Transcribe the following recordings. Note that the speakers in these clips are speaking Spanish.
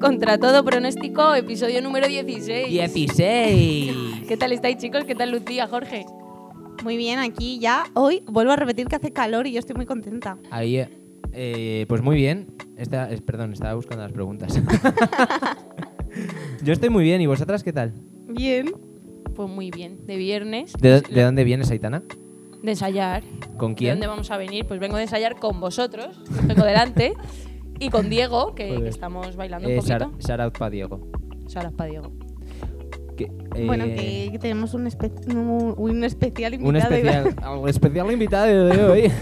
Contra todo pronóstico, episodio número 16. 16. ¿Qué tal estáis, chicos? ¿Qué tal, Lucía, Jorge? Muy bien, aquí ya hoy vuelvo a repetir que hace calor y yo estoy muy contenta. Ahí, eh, pues muy bien. Esta, es- perdón, estaba buscando las preguntas. Yo estoy muy bien, ¿y vosotras qué tal? Bien. Pues muy bien. De viernes. ¿De, de dónde vienes, Aitana? De ensayar. ¿Con ¿De quién? dónde vamos a venir? Pues vengo de ensayar con vosotros, tengo delante, y con Diego, que, que estamos bailando Eh, un poquito. shout out pa' Diego. Salas para Diego. Que, Bueno, eh, que, que tenemos un, espe- un, un especial invitado. Un especial, un especial invitado de hoy.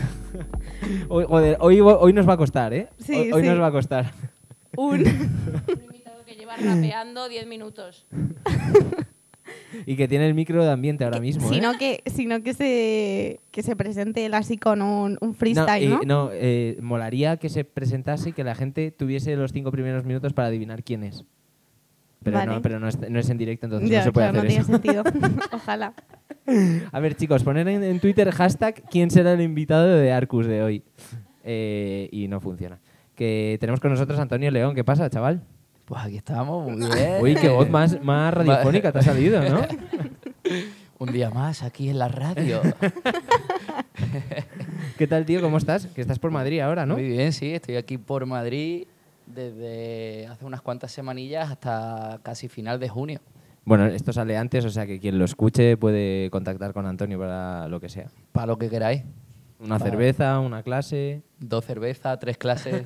hoy, joder, hoy, hoy nos va a costar, ¿eh? Sí, hoy hoy sí. nos va a costar. un- Lleva rapeando 10 minutos. Y que tiene el micro de ambiente ahora mismo, ¿eh? sino que, sino que se que se presente él así con un, un No, freestyle, eh, ¿no? no, eh, molaría que se presentase y que la gente tuviese los cinco primeros minutos para adivinar quién es. Pero, Vale. no, pero no, es, no es en directo, entonces Ya, no se puede claro, hacer no eso. tiene sentido. Ojalá. A ver, chicos, poner en, en Twitter hashtag quién será el invitado de Arcus de hoy. Eh, y no funciona. Que tenemos con nosotros a Antonio León. ¿Qué pasa, chaval? Pues aquí estamos, muy bien. Uy, qué voz más, más radiofónica te ha salido, ¿no? Un día más aquí en la radio. ¿Qué tal, tío? ¿Cómo estás? Que estás por Madrid ahora, ¿no? Muy bien, sí, estoy aquí por Madrid desde hace unas cuantas semanillas hasta casi final de junio. Bueno, esto sale antes, o sea que quien lo escuche puede contactar con Antonio para lo que sea. Para lo que queráis. Una cerveza, una clase. Dos cervezas, tres clases.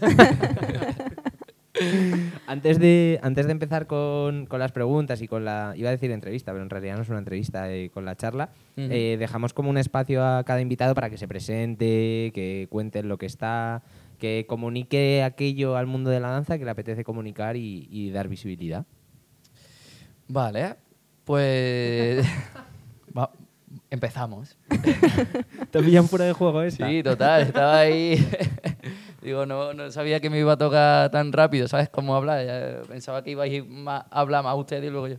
Antes de, antes de empezar con, con las preguntas y con la. iba a decir entrevista, pero en realidad no es una entrevista, eh, con la charla, eh, dejamos como un espacio a cada invitado para que se presente, que cuente lo que está, que comunique aquello al mundo de la danza que le apetece comunicar y, y dar visibilidad. vale, pues. va- empezamos. ¿Te pillan fuera de juego esta? Sí, total, estaba ahí. Digo, no, no sabía que me iba a tocar tan rápido, ¿sabes cómo hablar? Ya pensaba que ibais más, a hablar más ustedes y luego yo.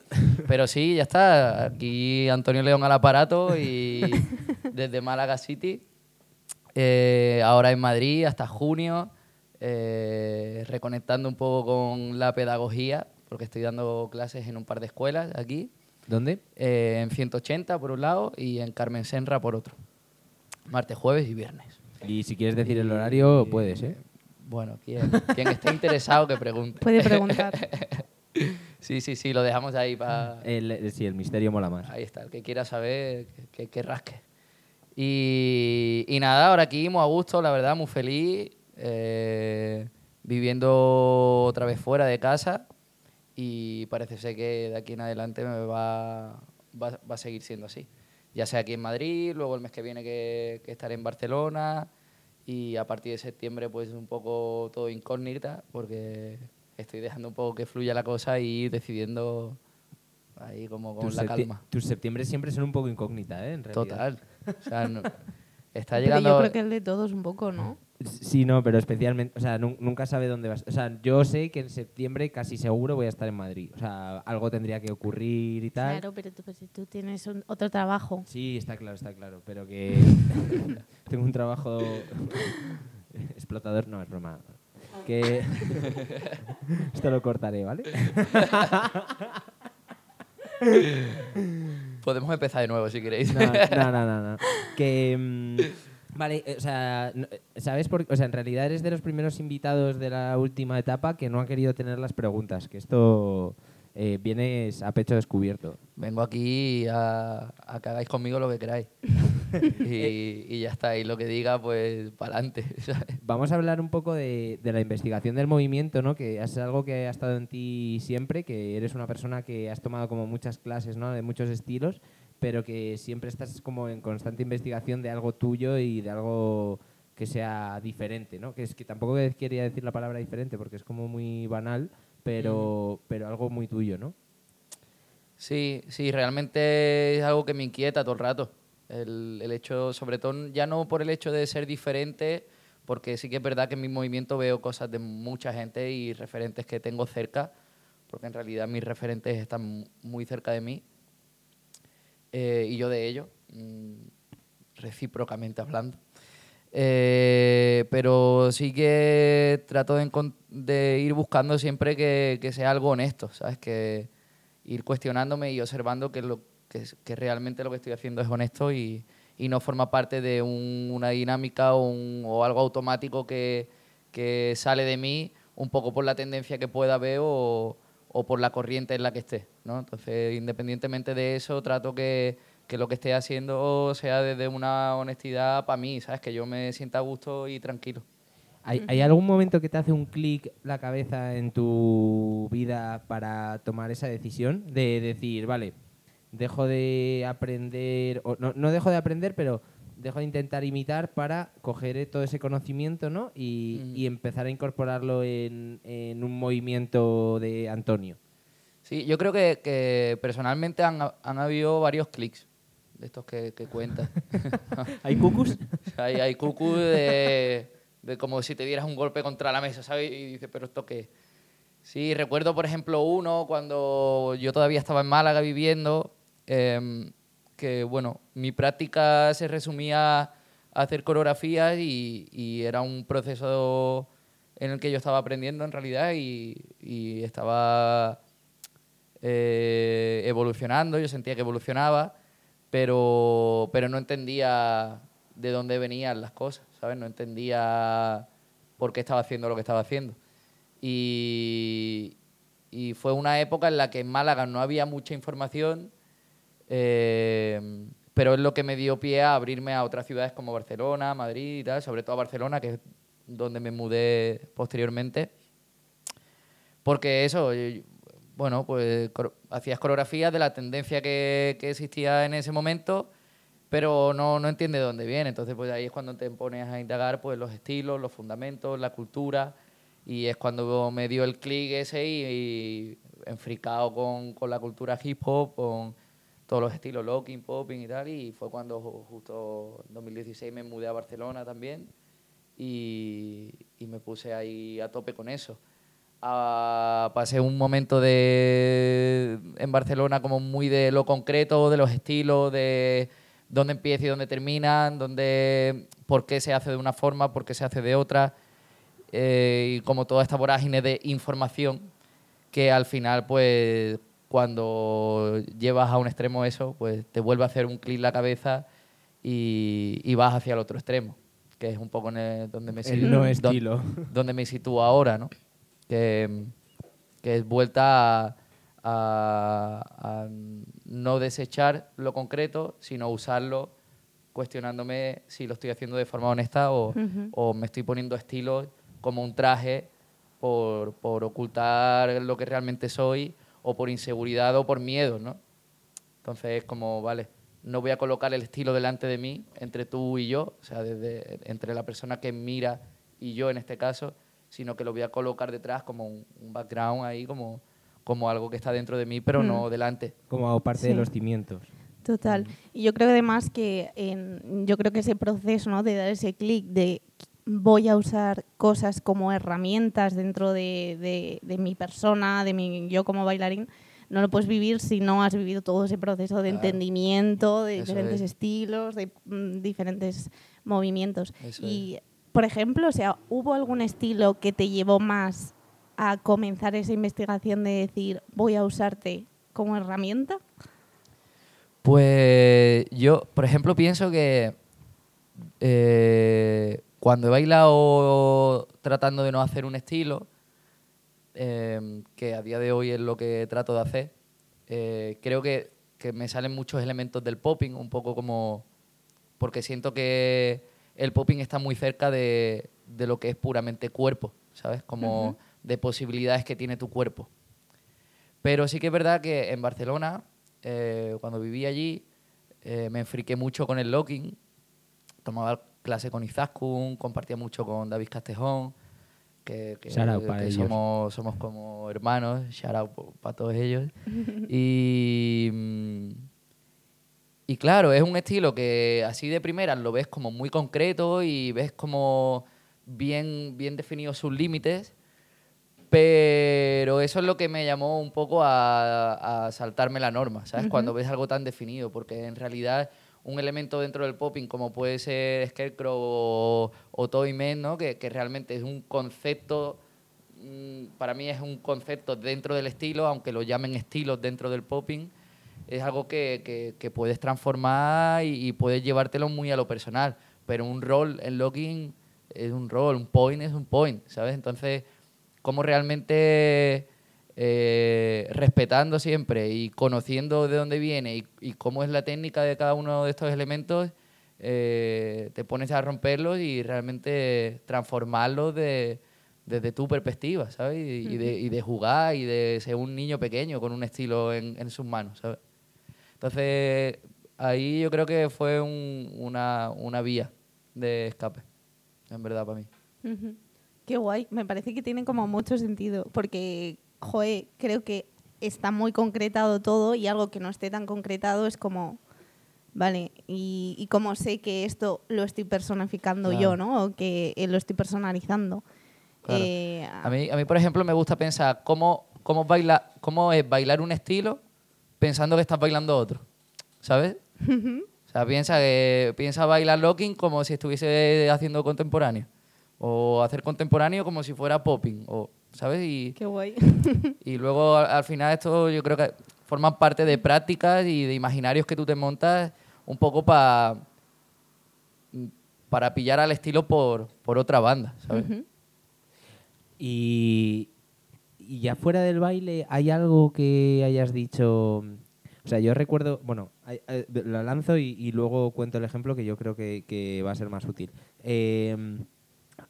Pero sí, ya está. Aquí Antonio León al aparato y desde Málaga City. Eh, ahora en Madrid hasta junio, eh, reconectando un poco con la pedagogía, porque estoy dando clases en un par de escuelas aquí. ¿Dónde? Eh, en 180 por un lado y en Carmen Senra por otro. Martes, jueves y viernes. Y si quieres decir el horario, puedes, ¿eh? Bueno, quien, quien esté interesado que pregunte. Puede preguntar. Sí, sí, sí, lo dejamos ahí para... Sí, el misterio mola más. Ahí está, el que quiera saber, que, que- que rasque. Y, y nada, ahora aquí muy a gusto, la verdad, muy feliz, eh, viviendo otra vez fuera de casa y parece ser que de aquí en adelante me va, va, va a seguir siendo así. Ya sea aquí en Madrid, luego el mes que viene que, que estaré en Barcelona y a partir de septiembre pues un poco todo incógnita porque estoy dejando un poco que fluya la cosa y ir decidiendo ahí como con la calma. Tus septiembre siempre son un poco incógnita, ¿eh? En realidad. Total. O sea, no- está Pero llegando. yo creo que el de todos un poco, ¿no? Sí, no, pero especialmente, o sea, nun- nunca sabe dónde vas. O sea, yo sé que en septiembre casi seguro voy a estar en Madrid. O sea, algo tendría que ocurrir y tal. Claro, pero tú, pues, tú tienes un- otro trabajo. Sí, está claro, está claro. Pero que tengo un trabajo explotador, no es broma. Que esto lo cortaré, ¿vale? Podemos empezar de nuevo si queréis. No, no, no, no. no. Que. mm, Vale, eh, o sea, eh, ¿sabes por? O sea, en realidad eres de los primeros invitados de la última etapa que no ha querido tener las preguntas, que esto eh, vienes a pecho descubierto. Vengo aquí a, a que hagáis conmigo lo que queráis. y, y ya está. Y lo que diga, pues, para adelante. Vamos a hablar un poco de, de la investigación del movimiento, ¿no? Que es algo que ha estado en ti siempre, que eres una persona que has tomado como muchas clases, ¿no? De muchos estilos, pero que siempre estás como en constante investigación de algo tuyo y de algo que sea diferente, ¿no? Que es que tampoco quería decir la palabra diferente porque es como muy banal, pero, pero algo muy tuyo, ¿no? Sí, sí, realmente es algo que me inquieta todo el rato. El, el hecho, sobre todo, ya no por el hecho de ser diferente, porque sí que es verdad que en mi movimiento veo cosas de mucha gente y referentes que tengo cerca, porque en realidad mis referentes están muy cerca de mí, eh, y yo de ellos, mm, recíprocamente hablando. Eh, pero sí que trato de, de ir buscando siempre que, que sea algo honesto, ¿sabes? Que ir cuestionándome y observando que, lo, que, que realmente lo que estoy haciendo es honesto y, y no forma parte de un- una dinámica o, un- o algo automático que, que sale de mí un poco por la tendencia que pueda ver o, o por la corriente en la que esté, ¿no? Entonces, independientemente de eso, trato que, que lo que esté haciendo sea desde una honestidad para mí, ¿sabes? Que yo me sienta a gusto y tranquilo. ¿Hay, hay algún momento que te hace un clic la cabeza en tu vida para tomar esa decisión? De decir, vale, dejo de aprender, o no, no dejo de aprender, pero dejo de intentar imitar para coger todo ese conocimiento ¿no? y, Mm. y empezar a incorporarlo en, en un movimiento de Antonio. Sí, yo creo que, que personalmente han, han habido varios clics de estos que, que cuentas. ¿Hay cucus? hay, hay cucu de, de como si te dieras un golpe contra la mesa, ¿sabes? Y dices, ¿pero esto qué? Sí, recuerdo, por ejemplo, uno cuando yo todavía estaba en Málaga viviendo, em, que, bueno, mi práctica se resumía a hacer coreografías y, y era un proceso en el que yo estaba aprendiendo en realidad y, y estaba eh, evolucionando, yo sentía que evolucionaba, pero, pero no entendía de dónde venían las cosas, ¿sabes? No entendía por qué estaba haciendo lo que estaba haciendo. Y, fue una época en la que en Málaga no había mucha información, eh, pero es lo que me dio pie a abrirme a otras ciudades como Barcelona, Madrid y tal, sobre todo a Barcelona, que es donde me mudé posteriormente. Porque eso, bueno, pues cor- hacías coreografías de la tendencia que, que existía en ese momento, pero no, no entiende de dónde viene. Entonces, pues ahí es cuando te pones a indagar pues, los estilos, los fundamentos, la cultura, y es cuando me dio el clic ese y, y con, con la cultura hip hop, con todos los estilos, locking, popping y tal, y fue cuando ju- justo en 2016 me mudé a Barcelona también y, y me puse ahí a tope con eso. Ah, pasé un momento de en Barcelona como muy de lo concreto, de los estilos, de dónde empieza y dónde terminan, dónde, por qué se hace de una forma, por qué se hace de otra, eh, y como toda esta vorágine de información que al final, pues, cuando llevas a un extremo eso, pues te vuelve a hacer un clic la cabeza y, y vas hacia el otro extremo, que es un poco en el- donde me El no don- estilo. donde me sitúo ahora, ¿no? Que, que es vuelta a, a- a no desechar lo concreto, sino usarlo cuestionándome si lo estoy haciendo de forma honesta o, Ujú. o me estoy poniendo estilos como un traje por, por ocultar lo que realmente soy o por inseguridad o por miedo, ¿no? Entonces es como, vale, no voy a colocar el estilo delante de mí, entre tú y yo, o sea, desde, entre la persona que mira y yo en este caso, sino que lo voy a colocar detrás como un, un background ahí, como, como algo que está dentro de mí, pero Mm. no delante. Como parte de los cimientos. Total. Y yo creo además que en, yo creo que ese proceso ¿no? de dar ese clic de voy a usar cosas como herramientas dentro de, de- de mi persona, de mi yo como bailarín, no lo puedes vivir si no has vivido todo ese proceso de Claro. entendimiento, de Eso diferentes es. estilos, de mm, diferentes movimientos. Eso y, por ejemplo, o sea, ¿hubo algún estilo que te llevó más a comenzar esa investigación de decir voy a usarte como herramienta? Pues yo, por ejemplo, pienso que eh, cuando he bailado tratando de no hacer un estilo, eh, que a día de hoy es lo que trato de hacer, eh, creo que, que me salen muchos elementos del popping, un poco como... porque siento que el popping está muy cerca de, de lo que es puramente cuerpo, ¿sabes? Como de posibilidades que tiene tu cuerpo. Pero sí que es verdad que en Barcelona, eh, cuando viví allí, eh, me enfriqué mucho con el locking. Tomaba clase con Izaskun, compartía mucho con David Castejón, que, somos, somos como hermanos, shout out para todos ellos. y, y claro, es un estilo que así de primeras lo ves como muy concreto y ves como bien, bien definidos sus límites, Pero eso es lo que me llamó un poco a, a saltarme la norma, ¿sabes? Cuando ves algo tan definido, porque en realidad un elemento dentro del popping como puede ser Scarecrow o, o Toyman, ¿no? Que, que realmente es un concepto, mm, para mí es un concepto dentro del estilo, aunque lo llamen estilos dentro del popping, es algo que, que- que puedes transformar y, y puedes llevártelo muy a lo personal. Pero un rol en locking es un rol, un point es un point, ¿sabes? Entonces, cómo realmente eh, respetando siempre y conociendo de dónde viene y, y cómo es la técnica de cada uno de estos elementos, eh, te pones a romperlos y realmente transformarlos de- desde tu perspectiva, ¿sabes? Y, y de, y de jugar y de ser un niño pequeño con un estilo en, en sus manos, ¿sabes? Entonces, ahí yo creo que fue un- una, una vía de escape, en verdad, para mí. Qué guay, me parece que tiene como mucho sentido, porque, joe, creo que está muy concretado todo y algo que no esté tan concretado es como, vale, y, y cómo sé que esto lo estoy personificando Claro. yo, ¿no? O que eh, lo estoy personalizando. Claro. Eh, A mí, a mí, por ejemplo, me gusta pensar cómo, cómo, baila, cómo es bailar un estilo pensando que estás bailando otro, ¿sabes? O sea, piensa, que, piensa bailar locking como si estuviese haciendo contemporáneo. O hacer contemporáneo como si fuera popping, o, ¿sabes? Y, Qué guay. y luego al, al final esto yo creo que forman parte de prácticas y de imaginarios que tú te montas un poco para para pillar al estilo por, por otra banda, ¿sabes? Y, y ya fuera del baile, ¿hay algo que hayas dicho? O sea, yo recuerdo, bueno, hay- lo lanzo y, luego cuento el ejemplo que yo creo que, va a ser más útil. Eh,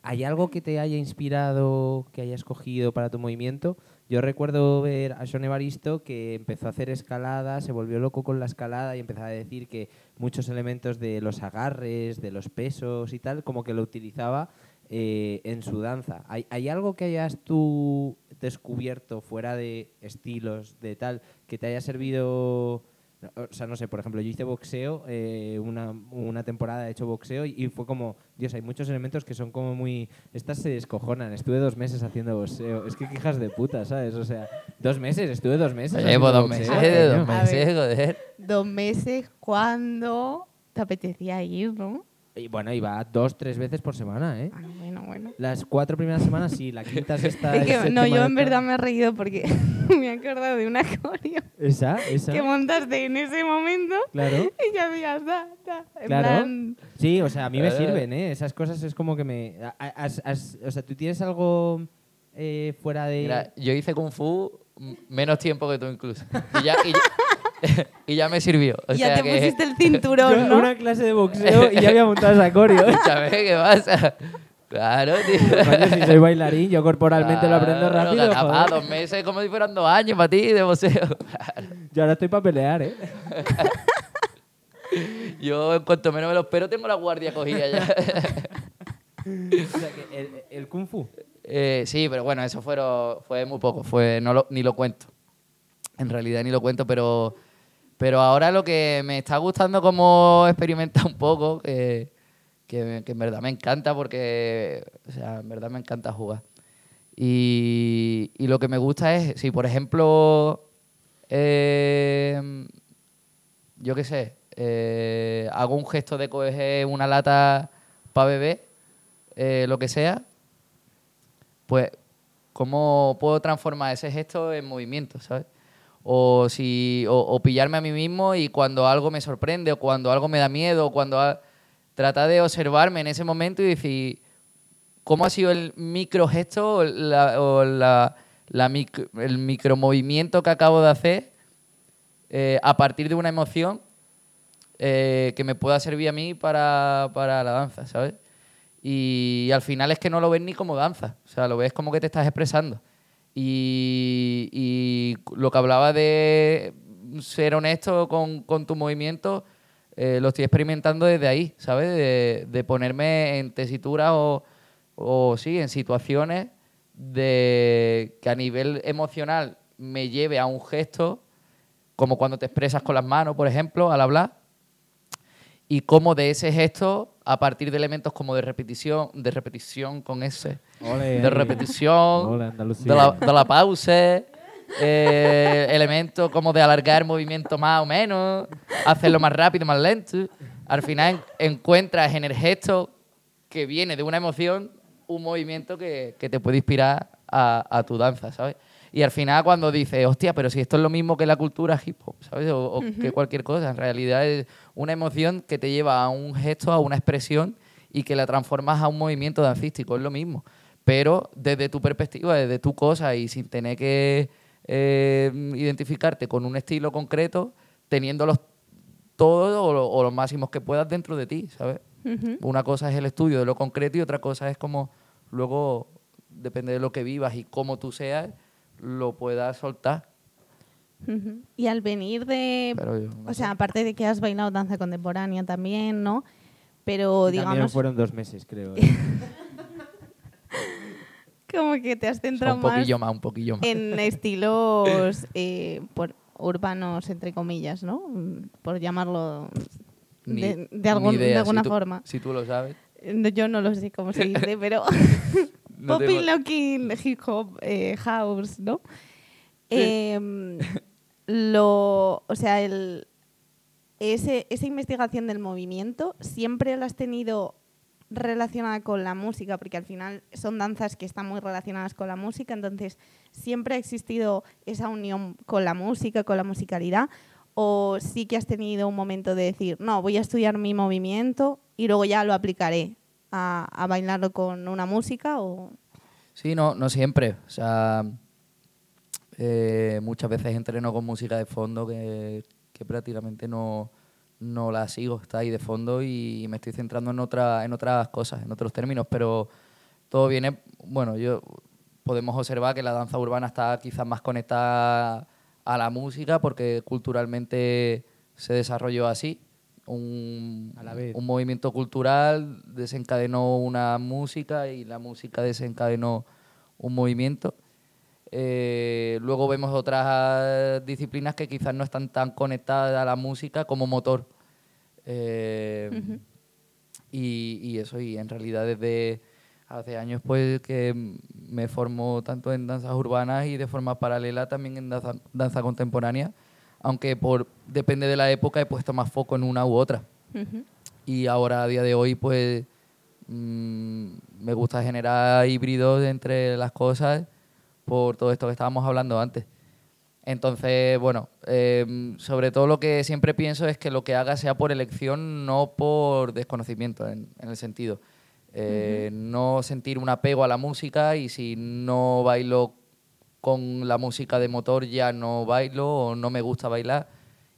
¿Hay algo que te haya inspirado, que hayas cogido para tu movimiento? Yo recuerdo ver a Sean Evaristo que empezó a hacer escalada, se volvió loco con la escalada y empezó a decir que muchos elementos de los agarres, de los pesos y tal, como que lo utilizaba eh, en su danza. ¿Hay, hay algo que hayas tú descubierto fuera de estilos, de tal, que te haya servido? O sea, no sé, por ejemplo, yo hice boxeo, eh, una, una temporada he hecho boxeo y, y fue como, Dios, hay muchos elementos que son como muy... Estas se descojonan, estuve dos meses haciendo boxeo, es que qué hijas de puta, ¿sabes? O sea, dos meses, estuve dos meses. Pues dos boxeo, meses, dos meses, joder. Dos meses cuando te apetecía ir, ¿no? Y bueno, iba dos, tres veces por semana, ¿eh? Ah, bueno, bueno. Las cuatro primeras semanas sí, la quinta, sexta... Es que, no, yo en verdad me he reído porque me he acordado de una coreo Esa, esa, que montaste en ese momento claro. y ya hacías, da, da, en Claro. plan, Sí, o sea, a mí me Eh. sirven, ¿eh? Esas cosas es como que me... has- has- o sea, ¿tú tienes algo eh, fuera de...? Mira, yo hice Kung Fu menos tiempo que tú incluso. Y ya, y ya, y ya me sirvió. O ya sea te que, pusiste el Yo cinturón, ¿no? una clase de boxeo y ya había montado esa coreo. ¿Sabes qué pasa? Claro, tío. Coño, si soy bailarín, yo corporalmente lo aprendo rápido. que capaz, dos meses como si fueran dos años para ti de boxeo. Yo ahora estoy para pelear, ¿eh? Yo, en cuanto menos me lo espero, tengo la guardia cogida ya. O sea, que el, el kung fu. Eh, sí, pero bueno, eso fueron, fue muy poco, fue, no lo- ni lo cuento. En realidad ni lo cuento, pero, pero ahora lo que me está gustando como experimentar un poco, que, que, en verdad me encanta porque, o sea, en verdad me encanta jugar. Y, y lo que me gusta es, si por ejemplo, eh, yo qué sé, eh, hago un gesto de coger una lata para beber, eh, lo que sea, pues, ¿cómo puedo transformar ese gesto en movimiento, ¿sabes? O, si, o, pillarme a mí mismo y cuando algo me sorprende, o cuando algo me da miedo, o cuando trata de observarme en ese momento y decir, ¿cómo ha sido el micro gesto o, la, o la- la mic- el micromovimiento que acabo de hacer eh, a partir de una emoción eh, que me pueda servir a mí para, para la danza, ¿sabes? Y al final es que no lo ves ni como danza, o sea, lo ves como que te estás expresando. Y, y lo que hablaba de ser honesto con, con tu movimiento, eh, lo estoy experimentando desde ahí, ¿sabes? De, de ponerme en tesituras o, o sí, en situaciones de que a nivel emocional me lleve a un gesto, como cuando te expresas con las manos, por ejemplo, al hablar, y cómo de ese gesto, a partir de elementos como de repetición, de repetición con ese, de repetición, Ole, de la, de la pausa, eh, elementos como de alargar el movimiento más o menos, hacerlo más rápido, más lento. Al final en- encuentras en el gesto que viene de una emoción un movimiento que, que te puede inspirar a, a tu danza, ¿sabes? Y al final cuando dices, hostia, pero si esto es lo mismo que la cultura hip hop, ¿sabes? O, o que cualquier cosa, en realidad es una emoción que te lleva a un gesto, a una expresión y que la transformas a un movimiento dancístico, es lo mismo. Pero desde tu perspectiva, desde tu cosa y sin tener que eh, identificarte con un estilo concreto, teniéndolos todos o, lo- o los máximos que puedas dentro de ti, ¿sabes? Una cosa es el estudio de lo concreto y otra cosa es como luego, depende de lo que vivas y cómo tú seas, lo puedas soltar. Y al venir de, Pero yo no o sé. sea, aparte de que has bailado danza contemporánea también, ¿no? Pero Y También digamos, fueron dos meses, creo. ¿eh? como que te has O sea, centrado un más poquillo más, un poquillo más. en estilos eh, por urbanos, entre comillas, ¿no? Por llamarlo Ni- de, de alguna si tú- forma. Si tú lo sabes. Yo no lo sé cómo se dice, pero No popping, locking, hip hop, eh, house, ¿no? Em, lo, o sea, el, ese, esa investigación del movimiento siempre la has tenido relacionada con la música, porque al final son danzas que están muy relacionadas con la música, entonces siempre ha existido esa unión con la música, con la musicalidad, o sí que has tenido un momento de decir, no, voy a estudiar mi movimiento y luego ya lo aplicaré a, a bailarlo con una música o... Sí, no, no siempre. O eh, muchas veces entreno con música de fondo que, que prácticamente no, no la sigo. Está ahí de fondo y me estoy centrando en, otra, en otras cosas, en otros términos. Pero todo viene, bueno, yo podemos observar que la danza urbana está quizás más conectada a la música porque culturalmente se desarrolló así. Un, A la vez. un movimiento cultural desencadenó una música y la música desencadenó un movimiento. Eh, luego vemos otras disciplinas que quizás no están tan conectadas a la música como motor. Eh, y, y eso, y en realidad desde hace años pues que me formo tanto en danzas urbanas y de forma paralela también en danza, danza contemporánea, aunque por depende de la época he puesto más foco en una u otra. Ujú. Y ahora a día de hoy pues mm, me gusta generar híbridos entre las cosas por todo esto que estábamos hablando antes. Entonces, bueno, eh, sobre todo lo que siempre pienso es que lo que haga sea por elección, no por desconocimiento, en, en el sentido. Eh, No sentir un apego a la música y si no bailo con la música de motor ya no bailo o no me gusta bailar.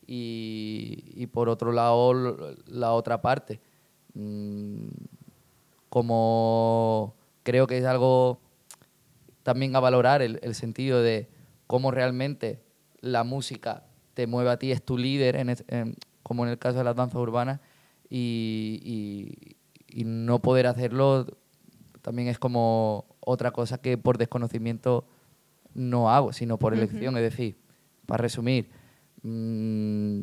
Y, y por otro lado, la otra parte. Mm, como creo que es algo también a valorar el, el sentido de cómo realmente la música te mueve a ti, es tu líder, en como en el caso de las danzas urbanas, y- y no poder hacerlo también es como otra cosa que por desconocimiento no hago, sino por elección. Es decir, para resumir, mm,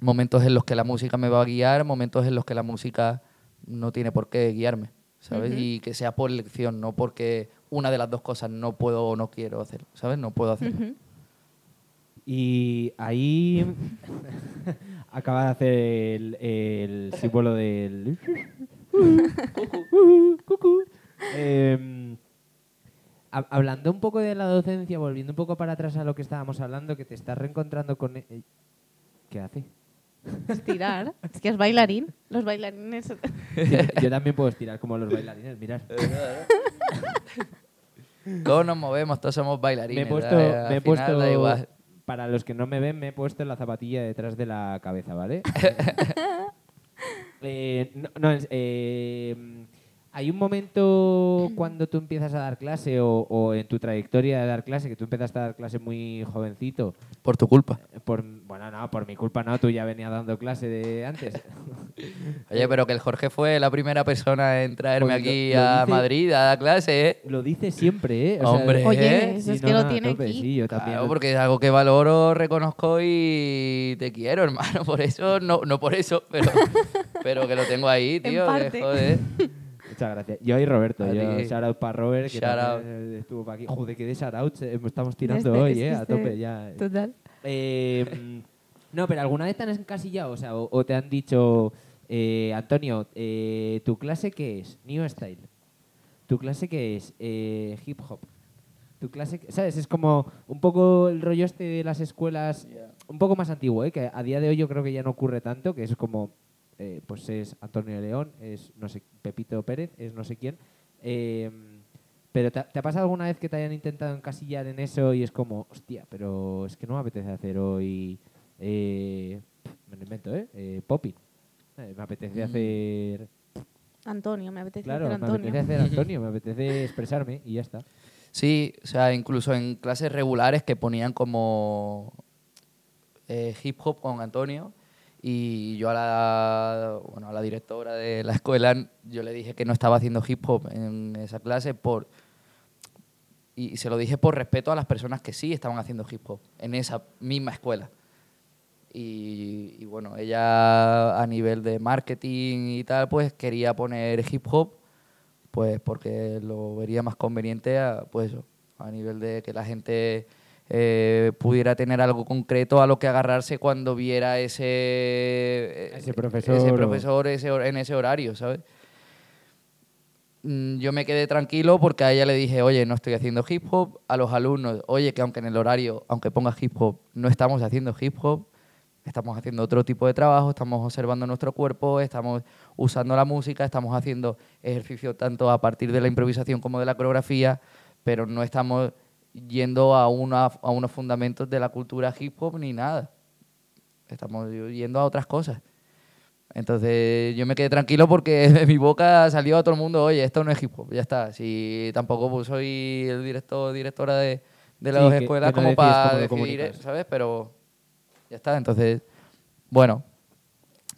momentos en los que la música me va a guiar, momentos en los que la música no tiene por qué guiarme, ¿sabes? Y que sea por elección, no porque una de las dos cosas no puedo o no quiero hacer, ¿sabes? No puedo hacer. Ujú. Y ahí acaba de hacer el, el símbolo del... Cucú. Em, hablando un poco de la docencia, volviendo un poco para atrás a lo que estábamos hablando, que te estás reencontrando con... e- eh, ¿Qué hace? Estirar. Es que es bailarín. Los bailarines... Yo, yo también puedo estirar como los bailarines, mirad. Todos nos movemos, todos somos Me bailarines. he puesto. Al me he final da puesto igual. para los que no me ven, me he puesto la zapatilla detrás de la cabeza, ¿vale? Eh, no, no, es- eh, hay un momento cuando tú empiezas a dar clase o, o en tu trayectoria de dar clase, que tú empezaste a dar clase muy jovencito, Por tu culpa. por, bueno, no, por mi culpa no, tú ya venías dando clase de antes. Oye, pero que el Jorge fue la primera persona en traerme Pues lo- aquí lo a dice- Madrid a dar clase, ¿eh? Lo dice siempre, ¿eh? Hombre, Oye, ¿eh? es Sí, que no, lo no, tiene tope, aquí. Sí, yo también. Claro, porque es algo que valoro, reconozco y te quiero, hermano. Por eso, no, no por eso, pero, pero que lo tengo ahí, tío. que joder. Muchas gracias. Yo y Roberto. A Yo, ti. shout out para Robert, que Shout también estuvo para aquí. Joder, que de shout outs eh, estamos tirando Este- hoy, es eh, a este- tope ya. Total. Eh, no, pero ¿alguna vez te han encasillado? O sea, o, o te han dicho, eh, Antonio, eh, ¿tu clase qué es? New Style. ¿Tu clase qué es? Eh, hip hop. ¿Tu clase qué- ¿Sabes? Es como un poco el rollo este de las escuelas, un poco más antiguo, ¿eh? que a día de hoy yo creo que ya no ocurre tanto, que es como, eh, pues es Antonio León, es no sé, Pepito Pérez, es no sé quién. Eh, pero ¿te, ha- te ha pasado alguna vez que te hayan intentado encasillar en eso y es como, hostia, pero es que no me apetece hacer hoy, eh, me lo invento, ¿eh? eh popping. Eh, me apetece Mm. hacer, Antonio, me apetece claro, hacer me Antonio. apetece hacer Antonio, me apetece expresarme y ya está. Sí, o sea, incluso en clases regulares que ponían como eh, hip hop con Antonio y yo a la, bueno, a la directora de la escuela yo le dije que no estaba haciendo hip hop en esa clase por y se lo dije por respeto a las personas que sí estaban haciendo hip hop en esa misma escuela. Y, bueno, ella a nivel de marketing y tal, pues quería poner hip hop pues porque lo vería más conveniente pues a nivel de que la gente eh, pudiera tener algo concreto a lo que agarrarse cuando viera ese Ese profesor ese o- profesor ese en ese horario, ¿sabes? Mm, Yo me quedé tranquilo porque a ella le dije, oye, no estoy haciendo hip hop. A los alumnos, oye, que aunque en el horario, aunque ponga hip hop, no estamos haciendo hip hop, estamos haciendo otro tipo de trabajo, estamos observando nuestro cuerpo, estamos usando la música, estamos haciendo ejercicio tanto a partir de la improvisación como de la coreografía, pero no estamos yendo a, una, a unos fundamentos de la cultura hip hop ni nada. Estamos yendo a otras cosas. Entonces yo me quedé tranquilo porque de mi boca salió a todo el mundo, oye, esto no es hip hop, ya está. Si tampoco pues, soy el director directora de, de las Sí, dos que- escuelas que como para decidir. ¿sabes? Pero ya está. Entonces, bueno,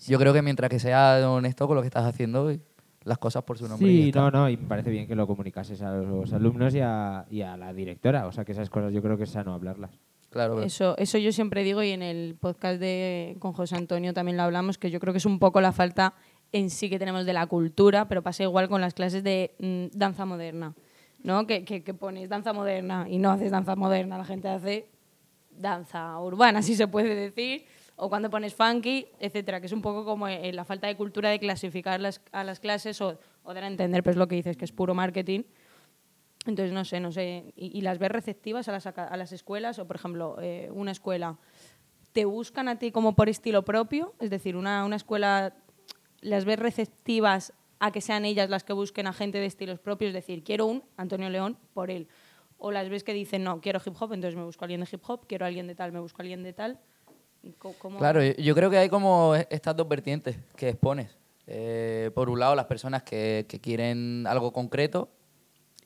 yo creo que mientras que seas honesto con lo que estás haciendo, y las cosas por su nombre. Sí, no, no, y me parece bien que lo comunicases a los alumnos y a, y a la directora. O sea, que esas cosas yo creo que es sano hablarlas. Claro, claro. Eso, eso yo siempre digo y en el podcast de con José Antonio también lo hablamos, que yo creo que es un poco la falta en sí que tenemos de la cultura, pero pasa igual con las clases de mm, danza moderna, ¿no? Que, que, que pones danza moderna y no haces danza moderna, la gente hace danza urbana, si se puede decir, o cuando pones funky, etcétera, que es un poco como eh, la falta de cultura de clasificar las, a las clases o, dar a entender, pero es lo que dices, que es puro marketing. Entonces, no sé, no sé. ¿Y, las ves receptivas a las, a las escuelas? O, por ejemplo, eh, una escuela, ¿te buscan a ti como por estilo propio? Es decir, una, una escuela, ¿las ves receptivas a que sean ellas las que busquen a gente de estilos propios? Es decir, quiero un Antonio León por él. O las ves que dicen, no, quiero hip hop, entonces me busco a alguien de hip hop, quiero a alguien de tal, me busco a alguien de tal. Co- ¿Cómo- Claro, yo- creo que hay como e- estas dos vertientes que expones. Eh, por un lado, las personas que, quieren algo concreto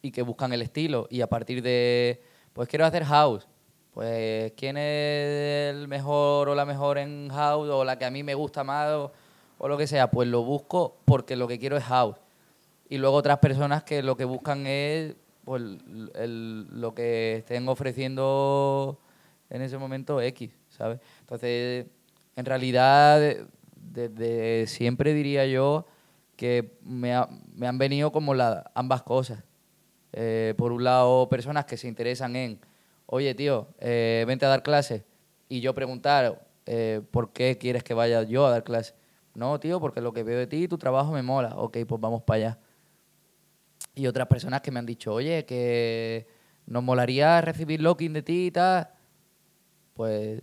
y que buscan el estilo y a partir de, pues quiero hacer house. Pues quién es el mejor o la mejor en house o la que a mí me gusta más o, lo que sea, pues lo busco porque lo que quiero es house. Y luego otras personas que lo que buscan es pues, el- lo que estén ofreciendo en ese momento X, ¿sabes? Entonces, en realidad, de- desde siempre diría yo que me, ha- me han venido como la, ambas cosas. Eh, por un lado, personas que se interesan en, oye, tío, eh, vente a dar clases. Y yo preguntar, eh, ¿por qué quieres que vaya yo a dar clases? No, tío, porque lo que veo de ti, tu trabajo me mola. Ok, pues vamos para allá. Y otras personas que me han dicho, oye, que nos molaría recibir locking de ti y tal. Pues,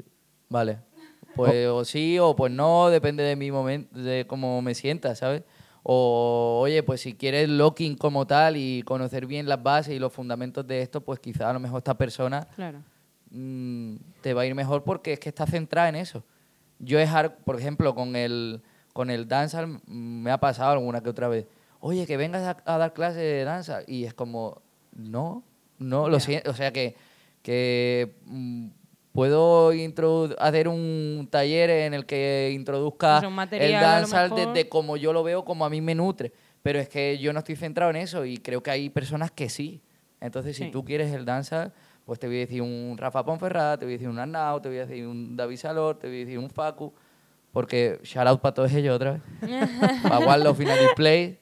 vale. Pues o sí o pues no, depende de mi momento, de cómo me sienta, ¿sabes? O, oye, pues si quieres locking como tal y conocer bien las bases y los fundamentos de esto, pues quizá a lo mejor esta persona Claro. mm, te va a ir mejor porque es que está centrada en eso. Yo es, por ejemplo, con el, con el danza mm, me ha pasado alguna que otra vez. Oye, que vengas a, a dar clase de danza. Y es como, no, no, lo siento. O sea que, que mm, puedo hacer un taller en el que introduzca Pues un el material, dancehall mejor. desde como yo lo veo, como a mí me nutre. Pero es que yo no estoy centrado en eso y creo que hay personas que sí. Entonces, si Sí. tú quieres el danza, pues te voy a decir un Rafa Ponferrada, te voy a decir un Arnau, te voy a decir un David Salor, te voy a decir un Facu. Porque shout out para todos ellos otra vez. para Love Final Display.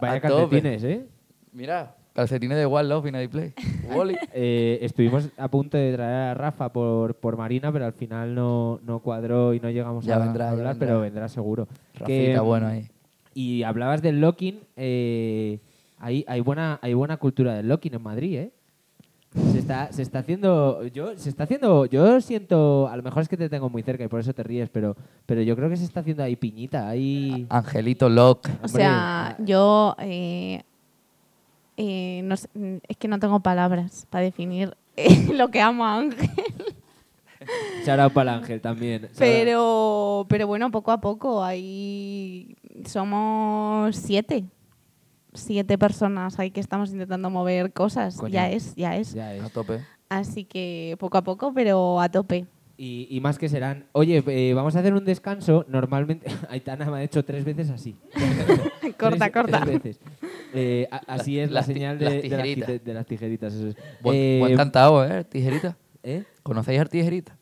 Vaya a tope. calcetines, ¿eh? Mira, calcetines de One Love Final Display. Wally. Eh, Estuvimos a punto de traer a Rafa por, por Marina, pero al final no, no cuadró y no llegamos Ya a, vendrá, a ya hablar, vendrá. pero vendrá seguro. Rafita, Que, bueno ahí. Y hablabas del locking. eh, hay, hay, buena, hay buena cultura del locking en Madrid, ¿eh? Se está, se está haciendo. Yo, se está haciendo. Yo siento. A lo mejor es que te tengo muy cerca y por eso te ríes, pero, pero yo creo que se está haciendo ahí piñita. Ahí. Angelito Locke. O sea, yo eh, eh, no sé, mm, es que no tengo palabras para definir eh, lo que amo a Ángel. Shout out para el Ángel también. Pero, pero bueno, poco a poco, ahí somos siete. Siete personas ahí que estamos intentando mover cosas. Coño. Ya es, ya es. Ya es. A tope. Así que poco a poco, pero a tope. Y, y más que serán. Oye, eh, vamos a hacer un descanso. Normalmente. Aitana me ha hecho tres veces así. corta, Tres- corta. tres veces. Eh, a- así es la señal de, las tijeritas. tije- de las tijeritas. Eso es. Buen, Eh, buen cantado, ¿eh? Tijerita. ¿eh? ¿Conocéis a Tijerita?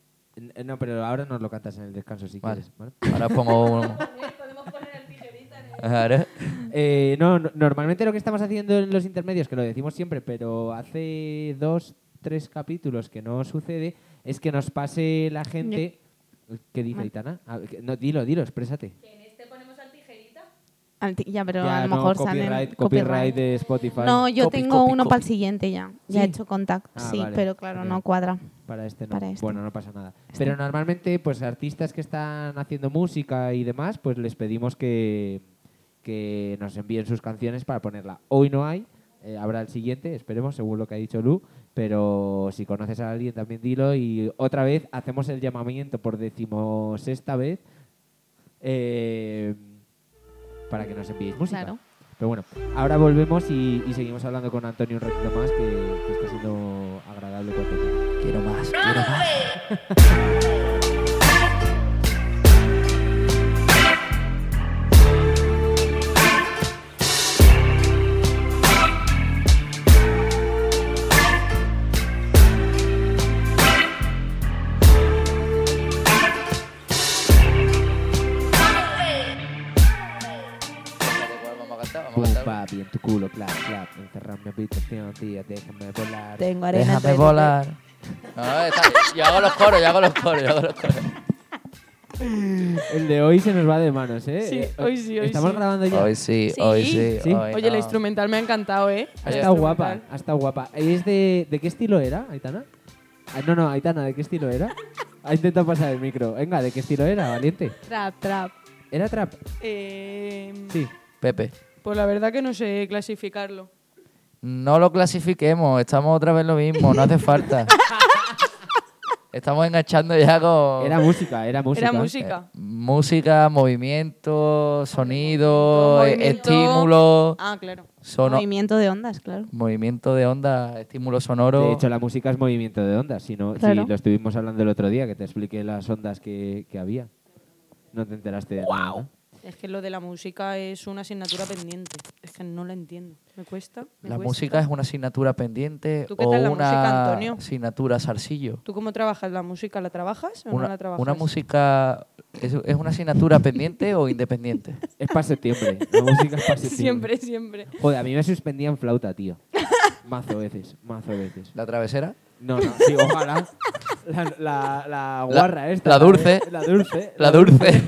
No, pero ahora nos lo cantas en el descanso si Vale. quieres. ¿vale? Ahora os pongo uno. Ahora. Eh, no, no, normalmente lo que estamos haciendo en los intermedios, que lo decimos siempre, pero hace dos, tres capítulos que no sucede, es que nos pase la gente. ¿Qué dice. Aitana? Ah, que- No, dilo, dilo, exprésate. Al ti- Ya, pero Ya, a lo no, mejor copyright, salen copyright de Spotify No, yo Copy, tengo copy, uno copy. para el siguiente ya. Ya he Sí. hecho contacto, Ah, sí, vale, pero claro, ok. no cuadra. Para este no. Para este. Bueno, no pasa nada. Pero normalmente, pues artistas que están haciendo música y demás, pues les pedimos que, que nos envíen sus canciones para ponerla. Hoy no hay, eh, habrá el siguiente, esperemos, según lo que ha dicho Lu. Pero si conoces a alguien también dilo. Y otra vez hacemos el llamamiento por decimosexta vez eh, para que nos enviéis música. Claro. Pero bueno, ahora volvemos y, y seguimos hablando con Antonio un ratito más, que, que está siendo agradable contenido. Quiero más, quiero más. papi, en tu culo, clap, clap. Encerrar mi habitación, tía, déjame volar. Tengo arena. Déjame volar. No, no, está- yo hago los coros, yo hago los coros, yo hago los coros. El de hoy se nos va de manos, ¿eh? Sí, Eh, hoy sí, hoy ¿Estamos sí. grabando ya? Hoy sí, Sí. hoy sí. Sí. hoy Oye, la no. instrumental me ha encantado, ¿eh? Ha La estado guapa, ha estado guapa. ¿Es de, de qué estilo era, Aitana? Ah, no, no, Aitana, ¿de qué estilo era? Ha intentado pasar el micro. Venga, ¿de qué estilo era, valiente? Trap, trap. ¿Era trap? Eh, Sí. Pepe. Pues la verdad que no sé clasificarlo. No lo clasifiquemos, estamos otra vez lo mismo, no hace falta. Estamos enganchando ya con Era música, era música. Era música. música, movimiento, sonido, eh, Movimiento. estímulo, Ah, claro. sono- Movimiento de ondas, claro. movimiento de onda, estímulo sonoro. De hecho, la música es movimiento de ondas. Si, no, Claro. si lo estuvimos hablando el otro día, que te expliqué las ondas que, que había. No te enteraste de nada. Es que lo de la música es una asignatura pendiente. Es que no la entiendo. Me cuesta. me la cuesta. música es una asignatura pendiente ¿Tú qué o tal la una música, Antonio? asignatura zarcillo. ¿Tú cómo trabajas la música? ¿La trabajas o Una, no la trabajas? una música es, es una asignatura pendiente o independiente. Es para septiembre. La música es para septiembre. Siempre, siempre. Joder, a mí me suspendían flauta, tío. Mazo veces, mazo veces. La travesera. No, no, sí, ojalá. La, la, la guarra esta. la dulce. La dulce. La dulce.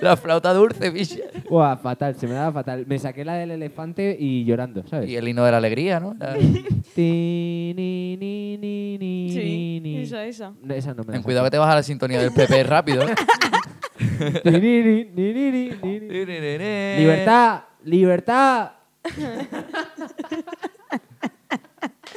La flauta dulce, bicha. Buah, fatal, se me daba fatal. Me saqué la del elefante y llorando, ¿sabes? Y el himno de la alegría, ¿no? La- Ti, ni, ni, ni, ni, Sí, ni. esa, esa. No, esa no me la Ten cuidado que te vas a la sintonía del PP rápido. ¿eh? saqué. Ti, ni, ni, ni, ni, ni, ni. Libertad, libertad.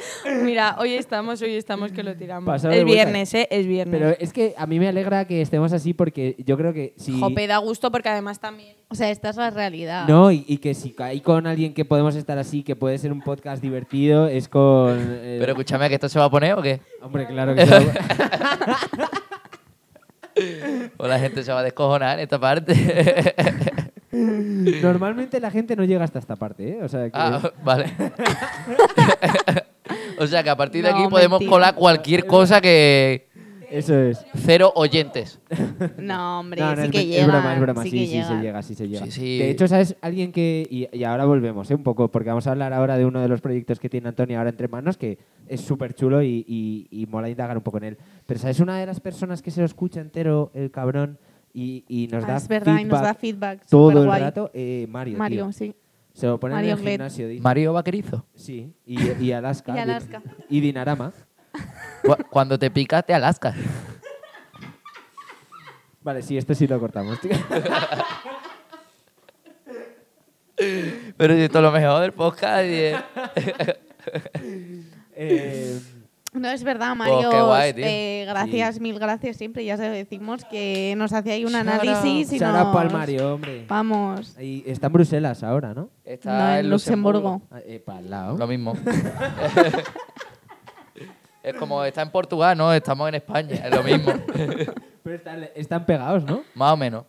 Mira, hoy estamos, hoy estamos que lo tiramos. Pasado de es vuelta. viernes, ¿eh? Es viernes. Pero es que a mí me alegra que estemos así porque yo creo que si... Jope, da gusto porque además también... O sea, esta es la realidad. No, y, y que si hay con alguien que podemos estar así, que puede ser un podcast divertido, es con... eh, Pero escúchame, ¿que esto se va a poner o qué? Hombre, claro que sí. O la gente se va a descojonar en esta parte. Normalmente la gente no llega hasta esta parte, ¿eh? O sea, que... ah, vale. o sea que a partir de No, aquí podemos mentira. colar cualquier cosa que. Eso es. Cero oyentes. No, hombre, No, no, sí es, que es llega. broma, es broma. Sí, Sí, se llega, sí se llega. Sí, sí. De hecho, ¿sabes? Alguien que... Y, y ahora volvemos, ¿eh? Un poco, porque vamos a hablar ahora de uno de los proyectos que tiene Antonio ahora entre manos, que es súper chulo y, y, y mola indagar un poco en él. Pero, ¿sabes? Una de las personas que se lo escucha entero, el cabrón, y, y nos Ah, da es verdad, y nos da feedback todo el rato, eh, Mario, tío. Mario, sí. Se lo pone Mario en el gimnasio, dice. Mario Vaquerizo. Sí, y, y Alaska. Y Alaska. Y Dinarama. Cu- Cuando te picas, te alascas. Vale, sí, esto sí lo cortamos, tío. Pero si esto es lo mejor del podcast. y Eh, No, es verdad, Pues Mario. qué guay, tío. eh, gracias, mil gracias siempre. Ya se lo decimos que nos hace ahí un análisis y nos... pa'l Mario, hombre. Vamos. Y está en Bruselas ahora, ¿no? Está No, en Luxemburgo. Ah, eh, para el lado. Lo mismo. es como está en Portugal, ¿no? Estamos en España, es lo mismo. Pero están, están pegados, ¿no? Más o menos.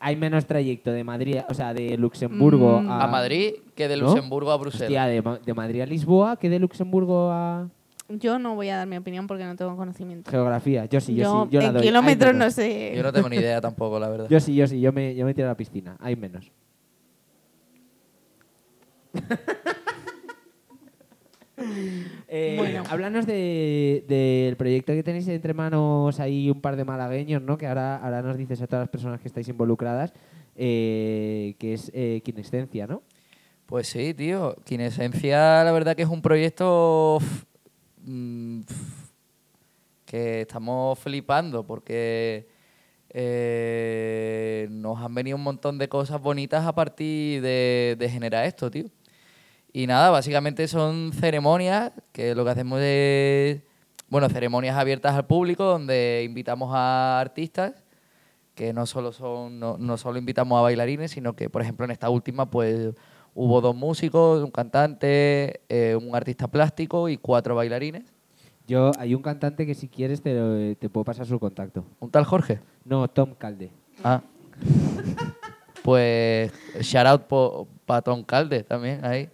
Hay menos trayecto de Madrid, o sea, de Luxemburgo Mm. a... A Madrid que de ¿No? Luxemburgo a Bruselas. Hostia, de, de Madrid a Lisboa que de Luxemburgo a Yo no voy a dar mi opinión porque no tengo conocimiento. geografía. Yo sí, yo, yo sí, yo la en doy. Kilómetros no sé. Yo no tengo ni idea tampoco, la verdad. Yo sí, yo sí, yo me, yo me tiro a la piscina. Hay menos. Eh, Bueno. Háblanos de- del proyecto que tenéis entre manos ahí un par de malagueños, ¿no? Que ahora, ahora nos dices a todas las personas que estáis involucradas, eh, que es eh, Kinescencia, ¿no? Pues sí, tío. Kinesencia, la verdad que es un proyecto mm, que estamos flipando porque eh, nos han venido un montón de cosas bonitas a partir de, de generar esto, tío. Y nada, básicamente son ceremonias que lo que hacemos es, bueno, ceremonias abiertas al público donde invitamos a artistas que no solo son no, no solo invitamos a bailarines, sino que, por ejemplo, en esta última, pues hubo dos músicos, un cantante, eh, un artista plástico y cuatro bailarines. Yo, hay un cantante que si quieres te, lo- te puedo pasar su contacto. ¿Un tal Jorge? No, Tom Calde. Ah. Pues shout out para Tom Calde también, ahí,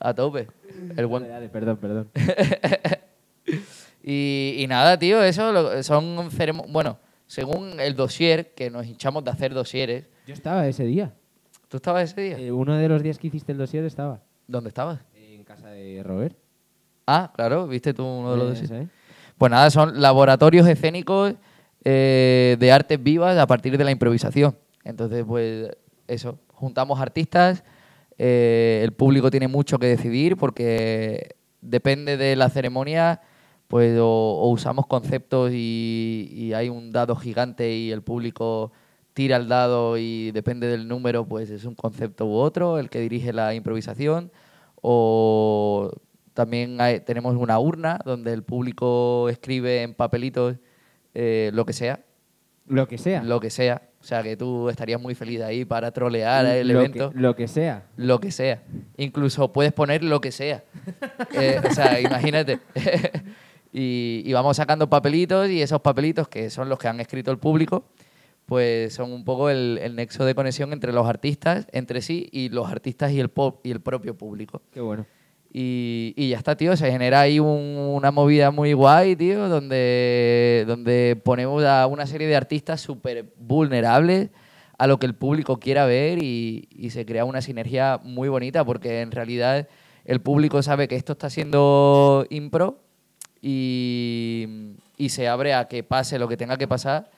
a tope. El buen Dale, dale, perdón, perdón. Y, y nada, tío, eso lo- son ceremonias. Bueno, según el dossier, que nos hinchamos de hacer dosieres. Yo estaba ese día. ¿Tú estabas ese día? Eh, uno de los días que hiciste el dossier estaba. ¿Dónde estabas? En casa de Robert. Ah, claro, viste tú uno de los Eh, dosieres. esa, ¿eh? Pues nada, son laboratorios escénicos eh, de artes vivas a partir de la improvisación. Entonces, pues eso, juntamos artistas, el público tiene mucho que decidir porque depende de la ceremonia, pues o, o usamos conceptos y, y hay un dado gigante y el público tira el dado y depende del número, pues es un concepto u otro, el que dirige la improvisación, o también hay- tenemos una urna donde el público escribe en papelitos eh, lo que sea, Lo que sea. lo que sea. O sea, que tú estarías muy feliz ahí para trolear el Lo que- evento. lo que sea. Lo que sea. Incluso puedes poner lo que sea. Eh, o sea, imagínate. y, y vamos sacando papelitos y esos papelitos, que son los que han escrito el público, pues son un poco el, el nexo de conexión entre los artistas, entre sí, y los artistas y el, pop, y el propio público. Qué bueno. Y, y ya está, tío. Se genera ahí un- una movida muy guay, tío, donde, donde ponemos a una serie de artistas súper vulnerables a lo que el público quiera ver y, y se crea una sinergia muy bonita porque en realidad el público sabe que esto está siendo impro y, y se abre a que pase lo que tenga que pasar.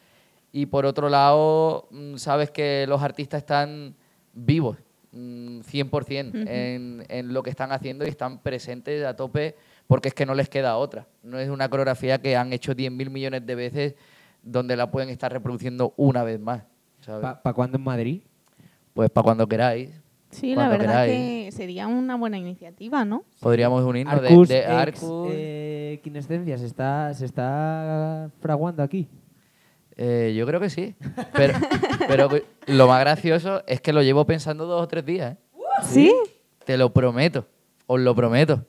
Y por otro lado, mm, sabes que los artistas están vivos, mm, 100% en, en lo que están haciendo y están presentes a tope porque es que no les queda otra. No es una coreografía que han hecho 10.000 millones de veces donde la pueden estar reproduciendo una vez más. ¿Para cuándo en Madrid? pues para cuando queráis. Sí, la verdad queráis. que sería una buena iniciativa, ¿no? Podríamos unirnos de- Arcus, de, ex, Arcus. eh, ¿se está, ¿se está fraguando aquí? Eh, yo creo que sí. Pero, pero lo más gracioso es que lo llevo pensando dos o tres días. ¿eh? ¿Sí? Te lo prometo. Os lo prometo.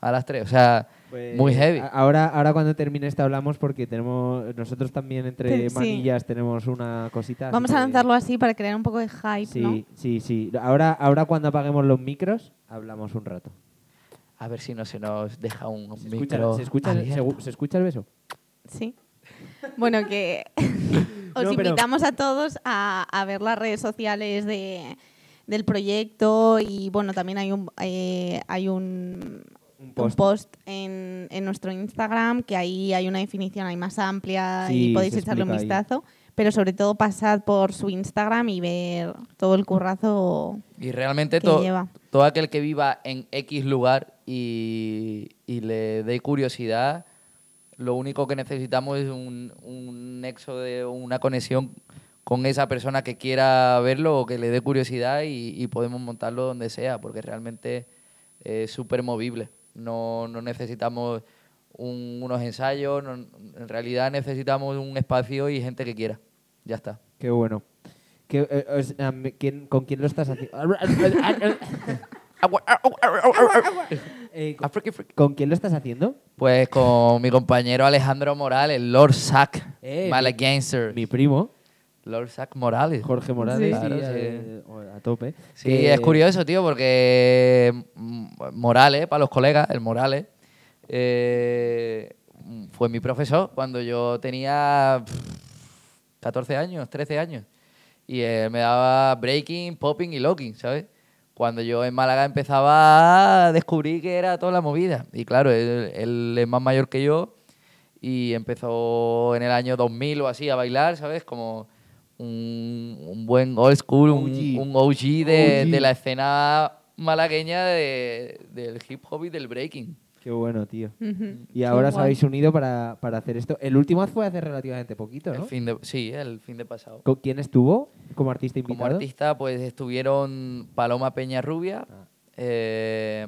A las tres. O sea, Pues, muy heavy. a- Ahora, ahora cuando termine esto hablamos porque tenemos nosotros también entre sí. manillas tenemos una cosita. Vamos a que- lanzarlo así para crear un poco de hype, Sí, ¿no? sí, sí. Ahora, ahora cuando apaguemos los micros, hablamos un rato. A ver si no se nos deja un ¿Se escucha, micro ¿se escucha, abierto. se- se escucha el beso? Sí. Bueno, que os No, pero- invitamos a todos a, a ver las redes sociales de, del proyecto y bueno, también hay un, eh, hay un, Un un post. en, en nuestro Instagram que ahí hay una definición ahí más amplia Sí, y podéis echarle un ahí. vistazo. Pero sobre todo pasad por su Instagram y ver todo el currazo Y realmente que to- lleva. todo aquel que viva en X lugar y, y le dé curiosidad, lo único que necesitamos es un, un nexo de una conexión con esa persona que quiera verlo o que le dé curiosidad y, y podemos montarlo donde sea, porque realmente es súper movible. No, no necesitamos un- unos ensayos, no- en realidad necesitamos un espacio y gente que quiera. Ya está. Qué bueno. ¿Qué, eh, quién- ¿Con quién lo estás haciendo? Eh. ¿Con quién lo estás haciendo? Pues con mi compañero Alejandro Morales, Lord Sack, Eh, Mala Gangster. Mi primo, Lord Sack Morales. Jorge Morales, Sí. Claro, sí, sí. eh, a tope. Sí, Que- es curioso, tío, porque mm, Morales, para los colegas, el Morales, eh, fue mi profesor cuando yo tenía pff, 14 años, 13 años. Y él me daba breaking, popping y locking, ¿sabes? Cuando yo en Málaga empezaba a descubrir que era toda la movida. Y claro, él, él es más mayor que yo y empezó en el año 2000 o así a bailar, ¿sabes? Como un, un buen old school, un, OG. un OG, de, OG. de la escena malagueña de- del hip hop y del breaking. Qué bueno, tío. Y Qué ahora os habéis unido para, para hacer esto. El último fue hace relativamente poquito, El ¿no? fin de, sí, el fin de pasado. ¿Con quién estuvo como artista invitado? Como artista, pues estuvieron Paloma Peña Rubia, Ah. eh,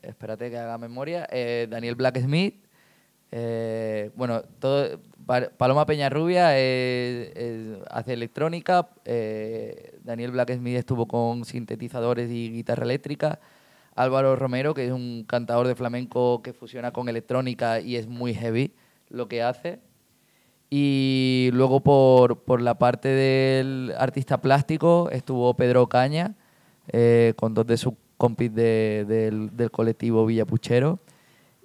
espérate que haga memoria, eh, Daniel Blacksmith, eh, bueno, todo, Pa- Paloma Peña Rubia eh, eh, hace electrónica, eh, Daniel Blacksmith estuvo con sintetizadores y guitarra eléctrica, Álvaro Romero, que es un cantador de flamenco que fusiona con electrónica y es muy heavy lo que hace. Y luego por, por la parte del artista plástico estuvo Pedro Caña, eh, con dos de sus compis de- del, del colectivo Villa Puchero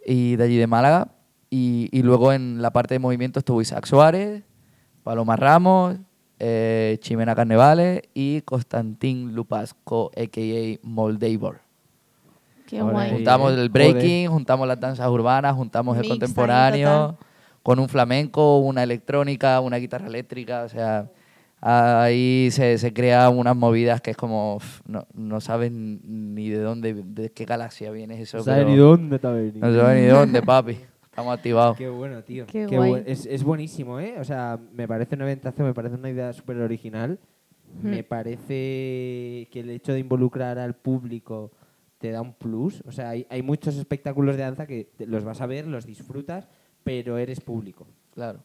y de allí de Málaga. Y, y luego en la parte de movimiento estuvo Isaac Suárez, Paloma Ramos, eh, Chimena Carnevales y Constantín Lupasco, a.k.a. Moldavor. Qué Ahora guay. Sí, Juntamos el breaking, juntamos las danzas urbanas, juntamos el Mix contemporáneo, con un flamenco, una electrónica, una guitarra eléctrica, o sea, ahí se, se crean unas movidas que es como, no, no sabes ni de dónde, de qué galaxia viene eso. No sabes pero ni dónde ha venido. No sabes ni de dónde, papi. Estamos activados. Qué bueno, tío. Qué Qué guay. es, es buenísimo, ¿eh? O sea, me parece un eventazo, me parece una idea súper original. Me parece que el hecho de involucrar al público te da un plus. O sea, hay, hay muchos espectáculos de danza que te- los vas a ver, los disfrutas, pero eres público. Claro.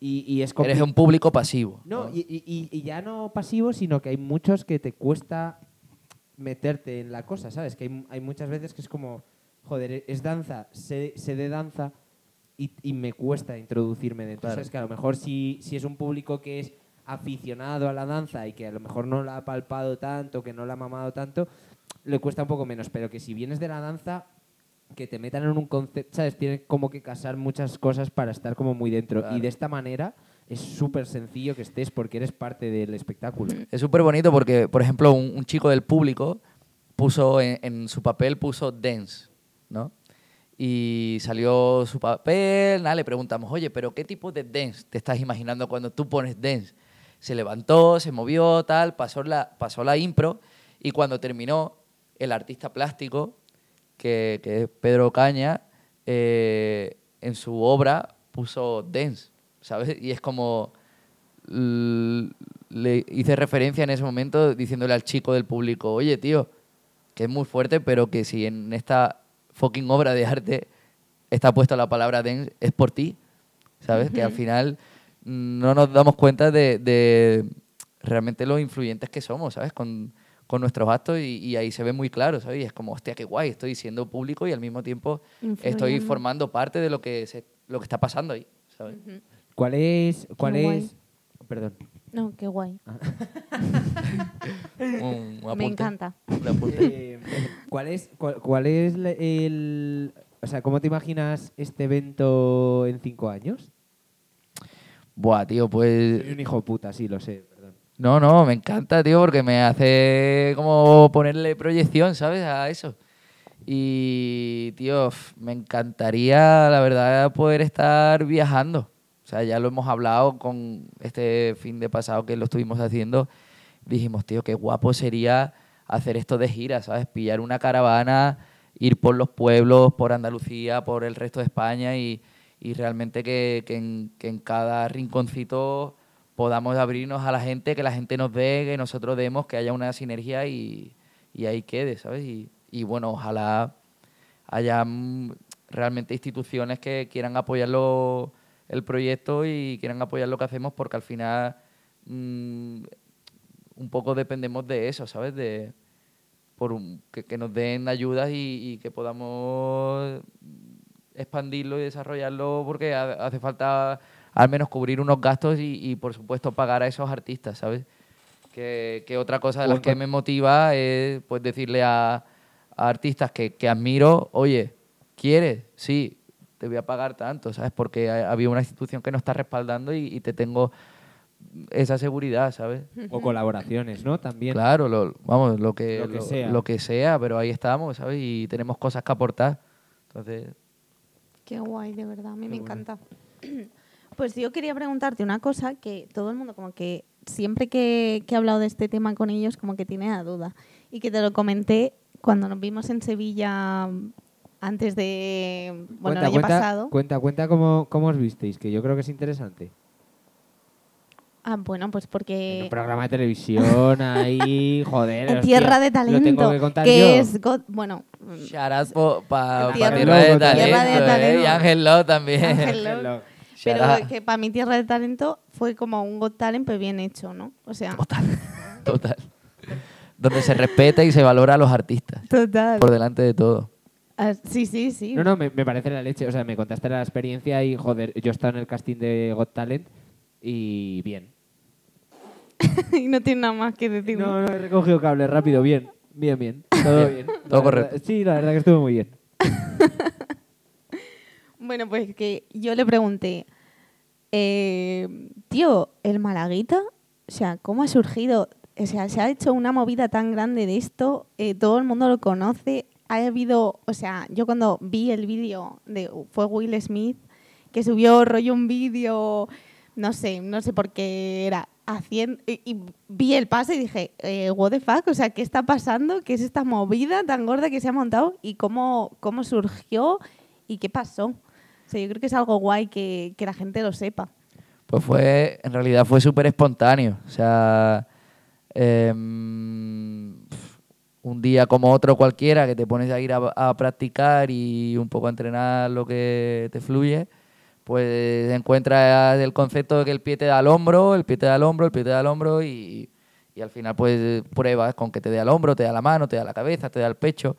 Y, y es Eres un público pasivo. No, ¿no? y, y- y- ya no pasivo, sino que hay muchos que te cuesta meterte en la cosa, ¿sabes? Que hay, hay muchas veces que es como, joder, es danza, sé, sé de danza y, y me cuesta introducirme dentro. Claro. ¿Sabes? Que a lo mejor si, si es un público que es aficionado a la danza y que a lo mejor no la ha palpado tanto, que no la ha mamado tanto, le cuesta un poco menos. Pero que si vienes de la danza, que te metan en un concepto, ¿sabes? Tiene como que casar muchas cosas para estar como muy dentro. Claro. Y de esta manera es súper sencillo que estés porque eres parte del espectáculo. Es súper bonito porque, por ejemplo, un, un chico del público puso en, en su papel puso dance, ¿no? Y salió su papel, nada, le preguntamos, oye, pero ¿qué tipo de dance te estás imaginando cuando tú pones dance? Se levantó, se movió, tal, pasó la, pasó la impro y cuando terminó, el artista plástico, que, que es Pedro Caña, eh, en su obra puso dance, ¿sabes? Y es como, le hice referencia en ese momento diciéndole al chico del público, oye, tío, que es muy fuerte, pero que si en esta fucking obra de arte está puesta la palabra dance, es por ti, ¿sabes? Que al final no nos damos cuenta de, de realmente los influyentes que somos, ¿sabes? Con, con nuestros actos y, y ahí se ve muy claro, ¿sabes? Y es como, hostia, qué guay, estoy siendo público y al mismo tiempo estoy formando parte de lo que, se, lo que está pasando ahí, ¿sabes? ¿Cuál es...? ¿Cuál Qué guay. es...? Perdón. No, qué guay. Un- un Me encanta. Eh, ¿Cuál es, cuál, cuál es el... O sea, ¿cómo te imaginas este evento en cinco años? Buah, tío, pues... Soy un hijo puta, sí, lo sé. No, no, me encanta, tío, porque me hace como ponerle proyección, ¿sabes? A eso. Y, tío, me encantaría, la verdad, poder estar viajando. O sea, ya lo hemos hablado con este fin de pasado que lo estuvimos haciendo. Dijimos, tío, qué guapo sería hacer esto de gira, ¿sabes? Pillar una caravana, ir por los pueblos, por Andalucía, por el resto de España y, y realmente que, que en, que en cada rinconcito podamos abrirnos a la gente, que la gente nos dé, que nosotros demos, que haya una sinergia y, y ahí quede, ¿sabes? Y, y bueno, ojalá haya mm, realmente instituciones que quieran apoyarlo el proyecto y quieran apoyar lo que hacemos porque al final mm, un poco dependemos de eso, ¿sabes? De por que, nos den ayudas y, que podamos expandirlo y desarrollarlo porque ha- hace falta al menos cubrir unos gastos y, y, por supuesto pagar a esos artistas, ¿sabes? Que, que otra cosa de las que me motiva es pues decirle a, a artistas que, que admiro, oye, ¿quieres? Sí, te voy a pagar tanto, ¿sabes? Porque ha- había una institución que nos está respaldando y, y te tengo esa seguridad, ¿sabes? O colaboraciones, ¿no? También. Claro, lo, vamos, lo que, Lo que lo- sea. lo que sea, pero ahí estamos, ¿sabes? Y tenemos cosas que aportar. Entonces, Qué guay, de verdad, a mí me guay. encanta. Pues yo quería preguntarte una cosa que todo el mundo como que siempre que, que he hablado de este tema con ellos como que tiene la duda y que te lo comenté cuando nos vimos en Sevilla antes de, bueno, el año cuenta, pasado. Cuenta, cuenta cómo, cómo os visteis, que yo creo que es interesante. Ah, bueno, pues En porque un programa de televisión ahí, joder. en hostia, Tierra de Talento, Lo tengo que contar que yo. es God- bueno, shout out para Tierra- Tierra, de Tierra Talento, ¿eh? Y Ángel Love también. Ángel Love. Pero out. que para mi Tierra de Talento fue como un God Talent pero bien hecho, ¿no? O sea, Total, total. Donde se respeta y se valora a los artistas, total. por delante de todo. Ah, sí, sí, sí. No, no, me, me parece la leche. O sea, me contaste la experiencia y, joder, yo estaba en el casting de Got Talent y bien. y no tiene nada más que decir. No, no, he recogido cable rápido, bien. Bien, bien. Todo bien. Todo correcto. verdad- sí, la verdad que estuvo muy bien. Bueno, pues que yo le pregunté, eh, tío, el Malaguita, o sea, ¿cómo ha surgido? O sea, se ha hecho una movida tan grande de esto, eh, todo el mundo lo conoce. Ha habido, o sea, yo cuando vi el vídeo de fue Will Smith que subió rollo un vídeo, no sé, no sé por qué era haciendo y, y vi el pase y dije, eh, what the fuck, o sea, ¿qué está pasando? ¿Qué es esta movida tan gorda que se ha montado y cómo cómo surgió y qué pasó? O yo creo que es algo guay que, que la gente lo sepa. Pues fue, en realidad fue súper espontáneo. O sea, em, un día como otro cualquiera que te pones a ir a, a practicar y un poco a entrenar lo que te fluye, pues encuentras el concepto de que el pie te da al hombro, el pie te da al hombro, el pie te da al hombro y, y al final pues pruebas con que te dé al hombro, te da la mano, te da la cabeza, te da el pecho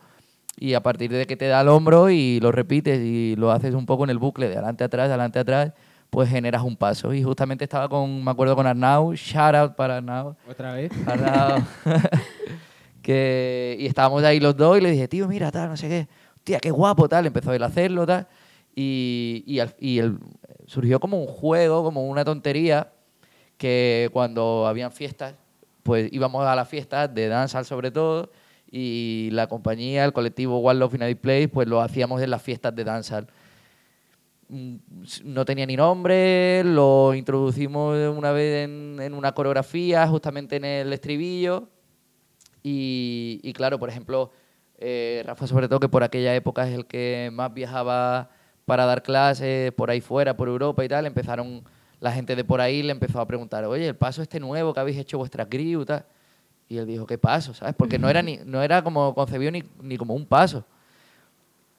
y a partir de que te da al hombro y lo repites y lo haces un poco en el bucle de adelante atrás, de adelante atrás, pues generas un paso. Y justamente estaba con, me acuerdo con Arnau, shout out para Arnau, ¿Otra vez? Arnau, que, y estábamos ahí los dos y le dije, tío, mira, tal, no sé qué, tía, qué guapo, tal, empezó él a hacerlo, tal, y, y, al- y el- surgió como un juego, como una tontería, que cuando habían fiestas, pues íbamos a las fiestas de danza sobre todo, y la compañía, el colectivo One Love United Place, pues lo hacíamos en las fiestas de danza. Mm, No tenía ni nombre, lo introducimos una vez en, en una coreografía, justamente en el estribillo. Y, y claro, por ejemplo, eh, Rafa, sobre todo, que por aquella época es el que más viajaba para dar clases por ahí fuera, por Europa y tal, empezaron la gente de por ahí le empezó a preguntar, oye, el paso este nuevo que habéis hecho vuestra crew, tal. Y él dijo, ¿qué paso? ¿Sabes? Porque no era, ni, no era como concebido ni, ni como un paso.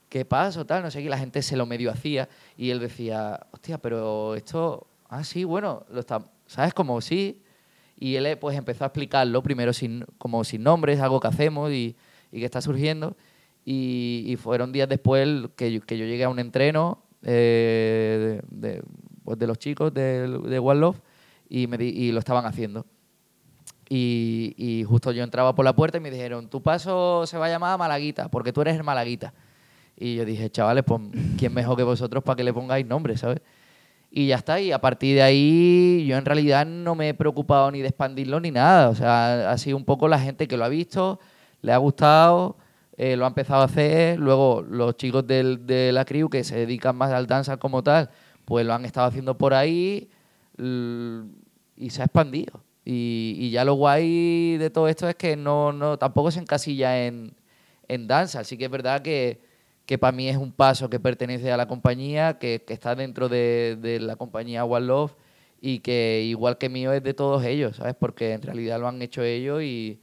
¿Qué paso? Tal, no sé qué. y La gente se lo medio hacía y él decía, hostia, pero esto, ah, sí, bueno, lo está, ¿sabes? Como sí. Y él eh, pues empezó a explicarlo, primero sin, como sin nombres, algo que hacemos y, y que está surgiendo. Y, y fueron días después que yo, que yo llegué a un entreno eh, de, de, pues, de los chicos de, de One Love y, me di- y lo estaban haciendo. Y, justo yo entraba por la puerta y me dijeron, tu paso se va a llamar Malaguita, porque tú eres el Malaguita. Y yo dije, chavales, pues, ¿quién mejor que vosotros para que le pongáis nombre, ¿sabes? y ya está. Y a partir de ahí yo en realidad no me he preocupado ni de expandirlo ni nada. O sea, ha sido un poco la gente que lo ha visto, le ha gustado, eh, lo ha empezado a hacer. Luego los chicos del, de la crew que se dedican más al danza como tal, pues lo han estado haciendo por ahí y se ha expandido. Y, y ya lo guay de todo esto es que no, no tampoco se encasilla en, en danza. Así que es verdad que, que para mí es un paso que pertenece a la compañía, que, que está dentro de, de la compañía One Love y que igual que mío es de todos ellos, ¿sabes? Porque en realidad lo han hecho ellos y,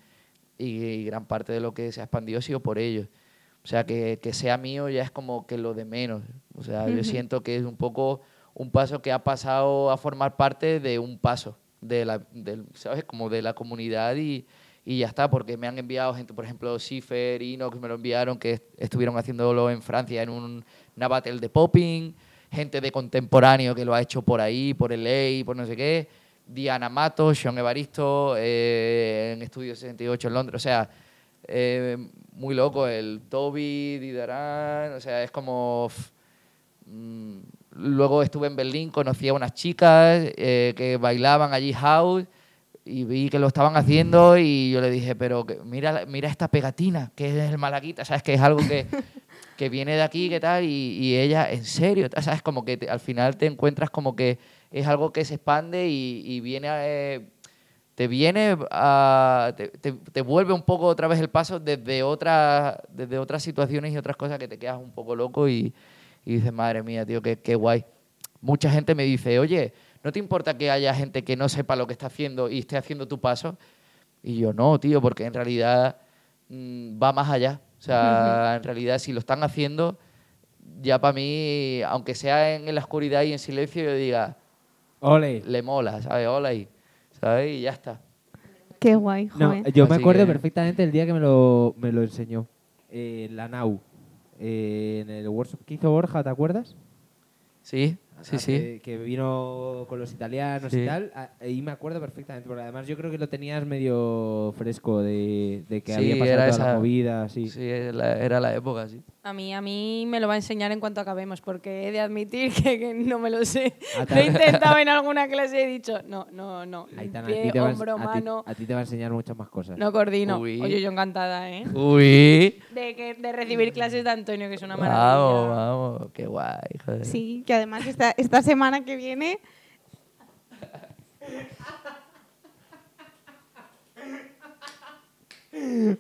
y gran parte de lo que se ha expandido ha sido por ellos. O sea, que, que sea mío ya es como que lo de menos. O sea, yo siento que es un poco un paso que ha pasado a formar parte de un paso, de la, del, ¿sabes? Como de la comunidad y, y ya está, porque me han enviado gente, por ejemplo, Schiffer, Inox, me lo enviaron, que est- estuvieron haciéndolo en Francia en un, una de popping, gente de contemporáneo que lo ha hecho por ahí, por LA, por no sé qué, Diana Mato, Sean Evaristo, eh, en Estudio 68 en Londres, o sea, eh, muy loco, el Toby, Didarán, o sea, es como... mm, luego estuve en Berlín, conocí a unas chicas eh, que bailaban allí house y vi que lo estaban haciendo y yo le dije, pero que- mira, mira esta pegatina, que es el malaguita, ¿sabes? Que es algo que, que viene de aquí, ¿qué tal? Y, y ella, en serio, ¿sabes? Como que te- al final te encuentras como que es algo que se expande y, y viene a... eh, te viene a, te, te- te vuelve un poco otra vez el paso desde, otra, desde otras situaciones y otras cosas que te quedas un poco loco y, y dices, madre mía, tío, qué, qué guay. Mucha gente me dice, oye, ¿no te importa que haya gente que no sepa lo que está haciendo y esté haciendo tu paso? Y yo, no, tío, porque en realidad mm, va más allá. O sea, en realidad si lo están haciendo, ya para mí, aunque sea en, en la oscuridad y en silencio, yo diga, Ole. le mola, ¿sabes? Hola y, ¿sabes? Y ya está. Qué guay, No, joder. yo me acuerdo que- perfectamente el día que me lo, me lo enseñó. Eh, la Nau. Eh, en el workshop que hizo Borja, ¿te acuerdas? Sí, sí, Ah, sí. Que, que vino con los italianos Sí. y tal. ah, Y me acuerdo perfectamente, porque además yo creo que lo tenías medio fresco de, de que Sí, había pasado toda la esa- movida. Sí. Sí, la, era la época, sí. A mí, a mí me lo va a enseñar en cuanto acabemos, porque he de admitir que, que no me lo sé. Lo he intentado en alguna clase y he dicho, no, no, no. Aitana, Pie, a, ti te va, a ens- hombro, a ti- mano, a ti te va a enseñar muchas más cosas. no coordino. Uy. Oye, yo encantada, ¿eh? Uy. De, que, de recibir clases de Antonio, que es una maravilla. Vamos, vamos. Qué guay, joder. Sí, que además esta, esta semana que viene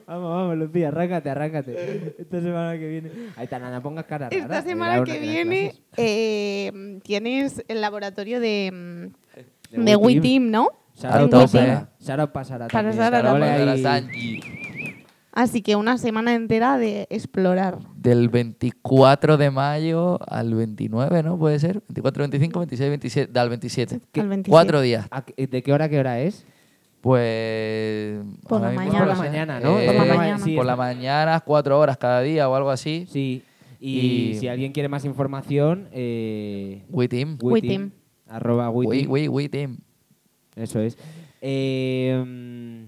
Vamos, vamos, Lucía, arráncate, arráncate. Esta semana que viene. Aitana, no pongas cara rara. Esta eh, semana que viene eh, tienes el laboratorio de, mm, De de WeTeam. WeTeam, ¿no? Sara pasará. Sara pasará. Ahí. Así que una semana entera de explorar. Del 24 de mayo al 29, ¿no? Puede ser. 24, 25, 26, 27. Al 27. ¿Qué? Al 27. Cuatro días. ¿A qué- ¿De qué hora a qué hora es? Pues. Por ahora la mismo mañana. no lo Por la mañana, ¿no? Eh, Por la mañana. Sí, por la mañana, cuatro horas cada día o algo así. Sí. Y, Y- si alguien quiere más información, eh, WeTeam. WeTeam. Arroba We, WeTeam. we, WeTeam. Eso es. Eh, mm,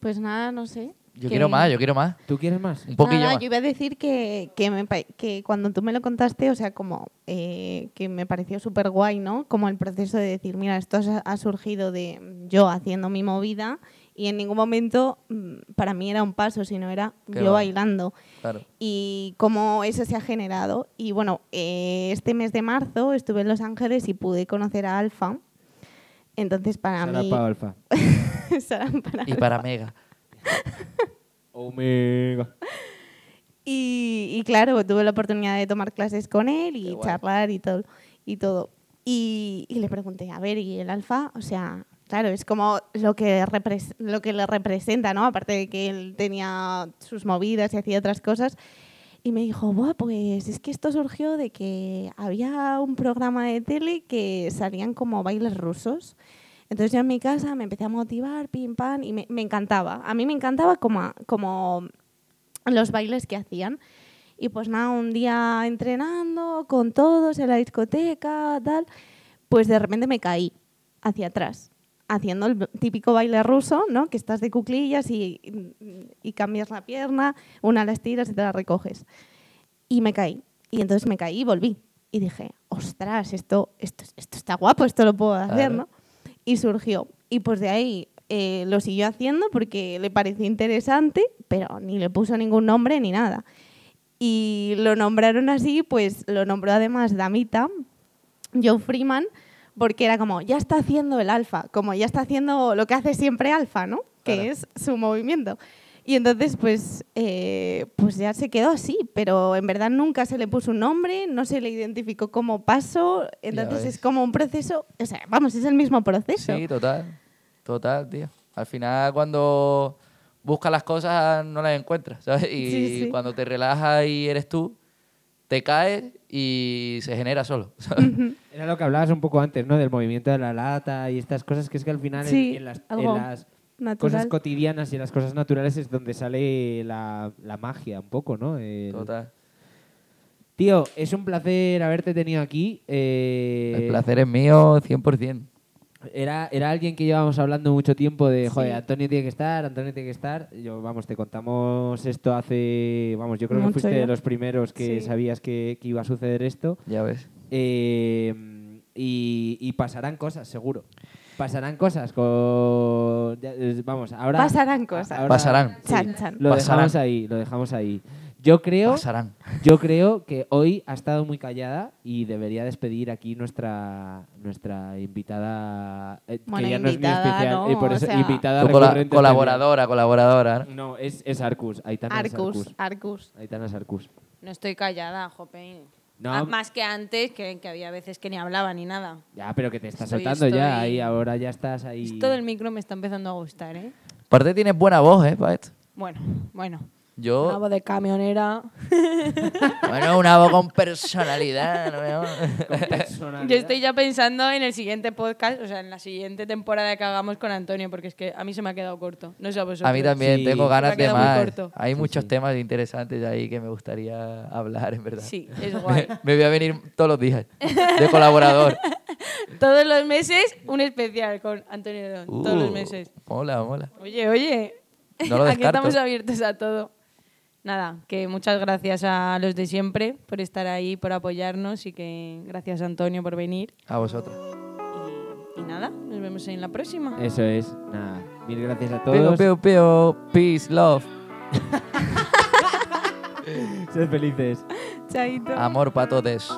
Pues nada, no sé. Yo quiero más, yo quiero más. ¿Tú quieres más? Un poquillo Nada, más. yo iba a decir que, que, me pa- que cuando tú me lo contaste, o sea, como eh, que me pareció súper guay, ¿no? Como el proceso de decir, mira, esto ha, surgido de yo haciendo mi movida y en ningún momento mm, para mí era un paso, sino era Qué yo bailando. Claro. Y cómo eso se ha generado. Y bueno, eh, este mes de marzo estuve en Los Ángeles y pude conocer a Alfa. Entonces, para Sara mí... Pau Alfa. Para Y para Mega. Omega. Y, y claro, tuve la oportunidad de tomar clases con él y charlar y todo. Y, todo. Y, y le pregunté, a ver, ¿y el alfa? O sea, claro, es como lo que, lo que le representa, ¿no? Aparte de que él tenía sus movidas y hacía otras cosas. Y me dijo, Buah, pues es que esto surgió de que había un programa de tele que salían como bailes rusos. Entonces yo en mi casa me empecé a motivar, pim, pam, y me, me encantaba. A mí me encantaba como, como los bailes que hacían. Y pues nada, un día entrenando con todos en la discoteca, tal, pues de repente me caí hacia atrás, haciendo el típico baile ruso, ¿no? Que estás de cuclillas y, y cambias la pierna, una la estiras y te la recoges. Y me caí. Y entonces me caí y volví. Y dije, ostras, esto, esto, esto está guapo, esto lo puedo hacer. ¿no? Y surgió. Y pues de ahí eh, lo siguió haciendo porque le pareció interesante, pero ni le puso ningún nombre ni nada. Y lo nombraron así, pues lo nombró además Damita, Joe Freeman, porque era como, ya está haciendo el alfa, como ya está haciendo lo que hace siempre alfa, ¿no? Que Claro. es su movimiento. Y entonces, pues, eh, pues ya se quedó así, pero en verdad nunca se le puso un nombre, no se le identificó como paso, entonces es como un proceso, o sea, vamos, es el mismo proceso. Sí, total. Total, tío. Al final, cuando buscas las cosas, no las encuentras, ¿sabes? Y Sí, sí. cuando te relajas y eres tú, te caes y se genera solo. ¿sabes? Era lo que hablabas un poco antes, ¿no? Del movimiento de la lata y estas cosas, que es que al final en- Sí, en, las, en algo las natural. cosas cotidianas y en las cosas naturales es donde sale la, la magia un poco, ¿no? El- Total. Tío, es un placer haberte tenido aquí. eh, El placer es mío 100%. Era, era alguien que llevábamos hablando mucho tiempo de, joder, Sí. Antonio tiene que estar, Antonio tiene que estar. Yo, vamos, te contamos esto hace, vamos, yo creo que fuiste ya. de los primeros que Sí. sabías que, que iba a suceder esto. Ya ves. Eh, y, y pasarán cosas, seguro. Pasarán cosas con... Vamos, ahora... Pasarán cosas. ahora- Pasarán. sí, Chan, chan. Lo Pasarán. dejamos ahí, lo dejamos ahí. Yo creo, Pasarán. yo creo que hoy ha estado muy callada y debería despedir aquí nuestra nuestra invitada, eh, Bueno, que ya no es muy especial, no, por o eso sea- invitada recurrente colaboradora, colaboradora. ¿no? también. No, es, es Arcus, Aitana es Arcus, Arcus. Arcus. Aitana es Arcus. No estoy callada, jope. No. Ah, más que antes, que, que había veces que ni hablaba ni nada. Ya, pero que te estás Estoy- soltando ya, ahí ahora ya estás ahí. Esto del micro me está empezando a gustar, ¿eh? Aparte tienes buena voz, ¿eh? Esto. Bueno, bueno. Una Yo, voz de camionera. bueno, una voz con personalidad. ¿no? Personalidad. Yo estoy ya pensando en el siguiente podcast, o sea, en la siguiente temporada que hagamos con Antonio, porque es que a mí se me ha quedado corto. No sé a vosotros. A mí también, Sí. tengo ganas de más. Hay Sí, muchos sí. temas interesantes ahí que me gustaría hablar, en verdad. Sí, es guay. Me voy a venir todos los días de colaborador. Todos los meses un especial con Antonio León. Todos los Uh, meses. Mola, mola. Oye, oye. No lo Aquí estamos abiertos a todo. Nada, que muchas gracias a los de siempre por estar ahí, por apoyarnos y que gracias Antonio por venir. A vosotros. Y, y nada, nos vemos en la próxima. Eso es, nada. Mil gracias a Peo, todos. peo, peo. Peace, love. Sed felices. Chaito. Amor para todos.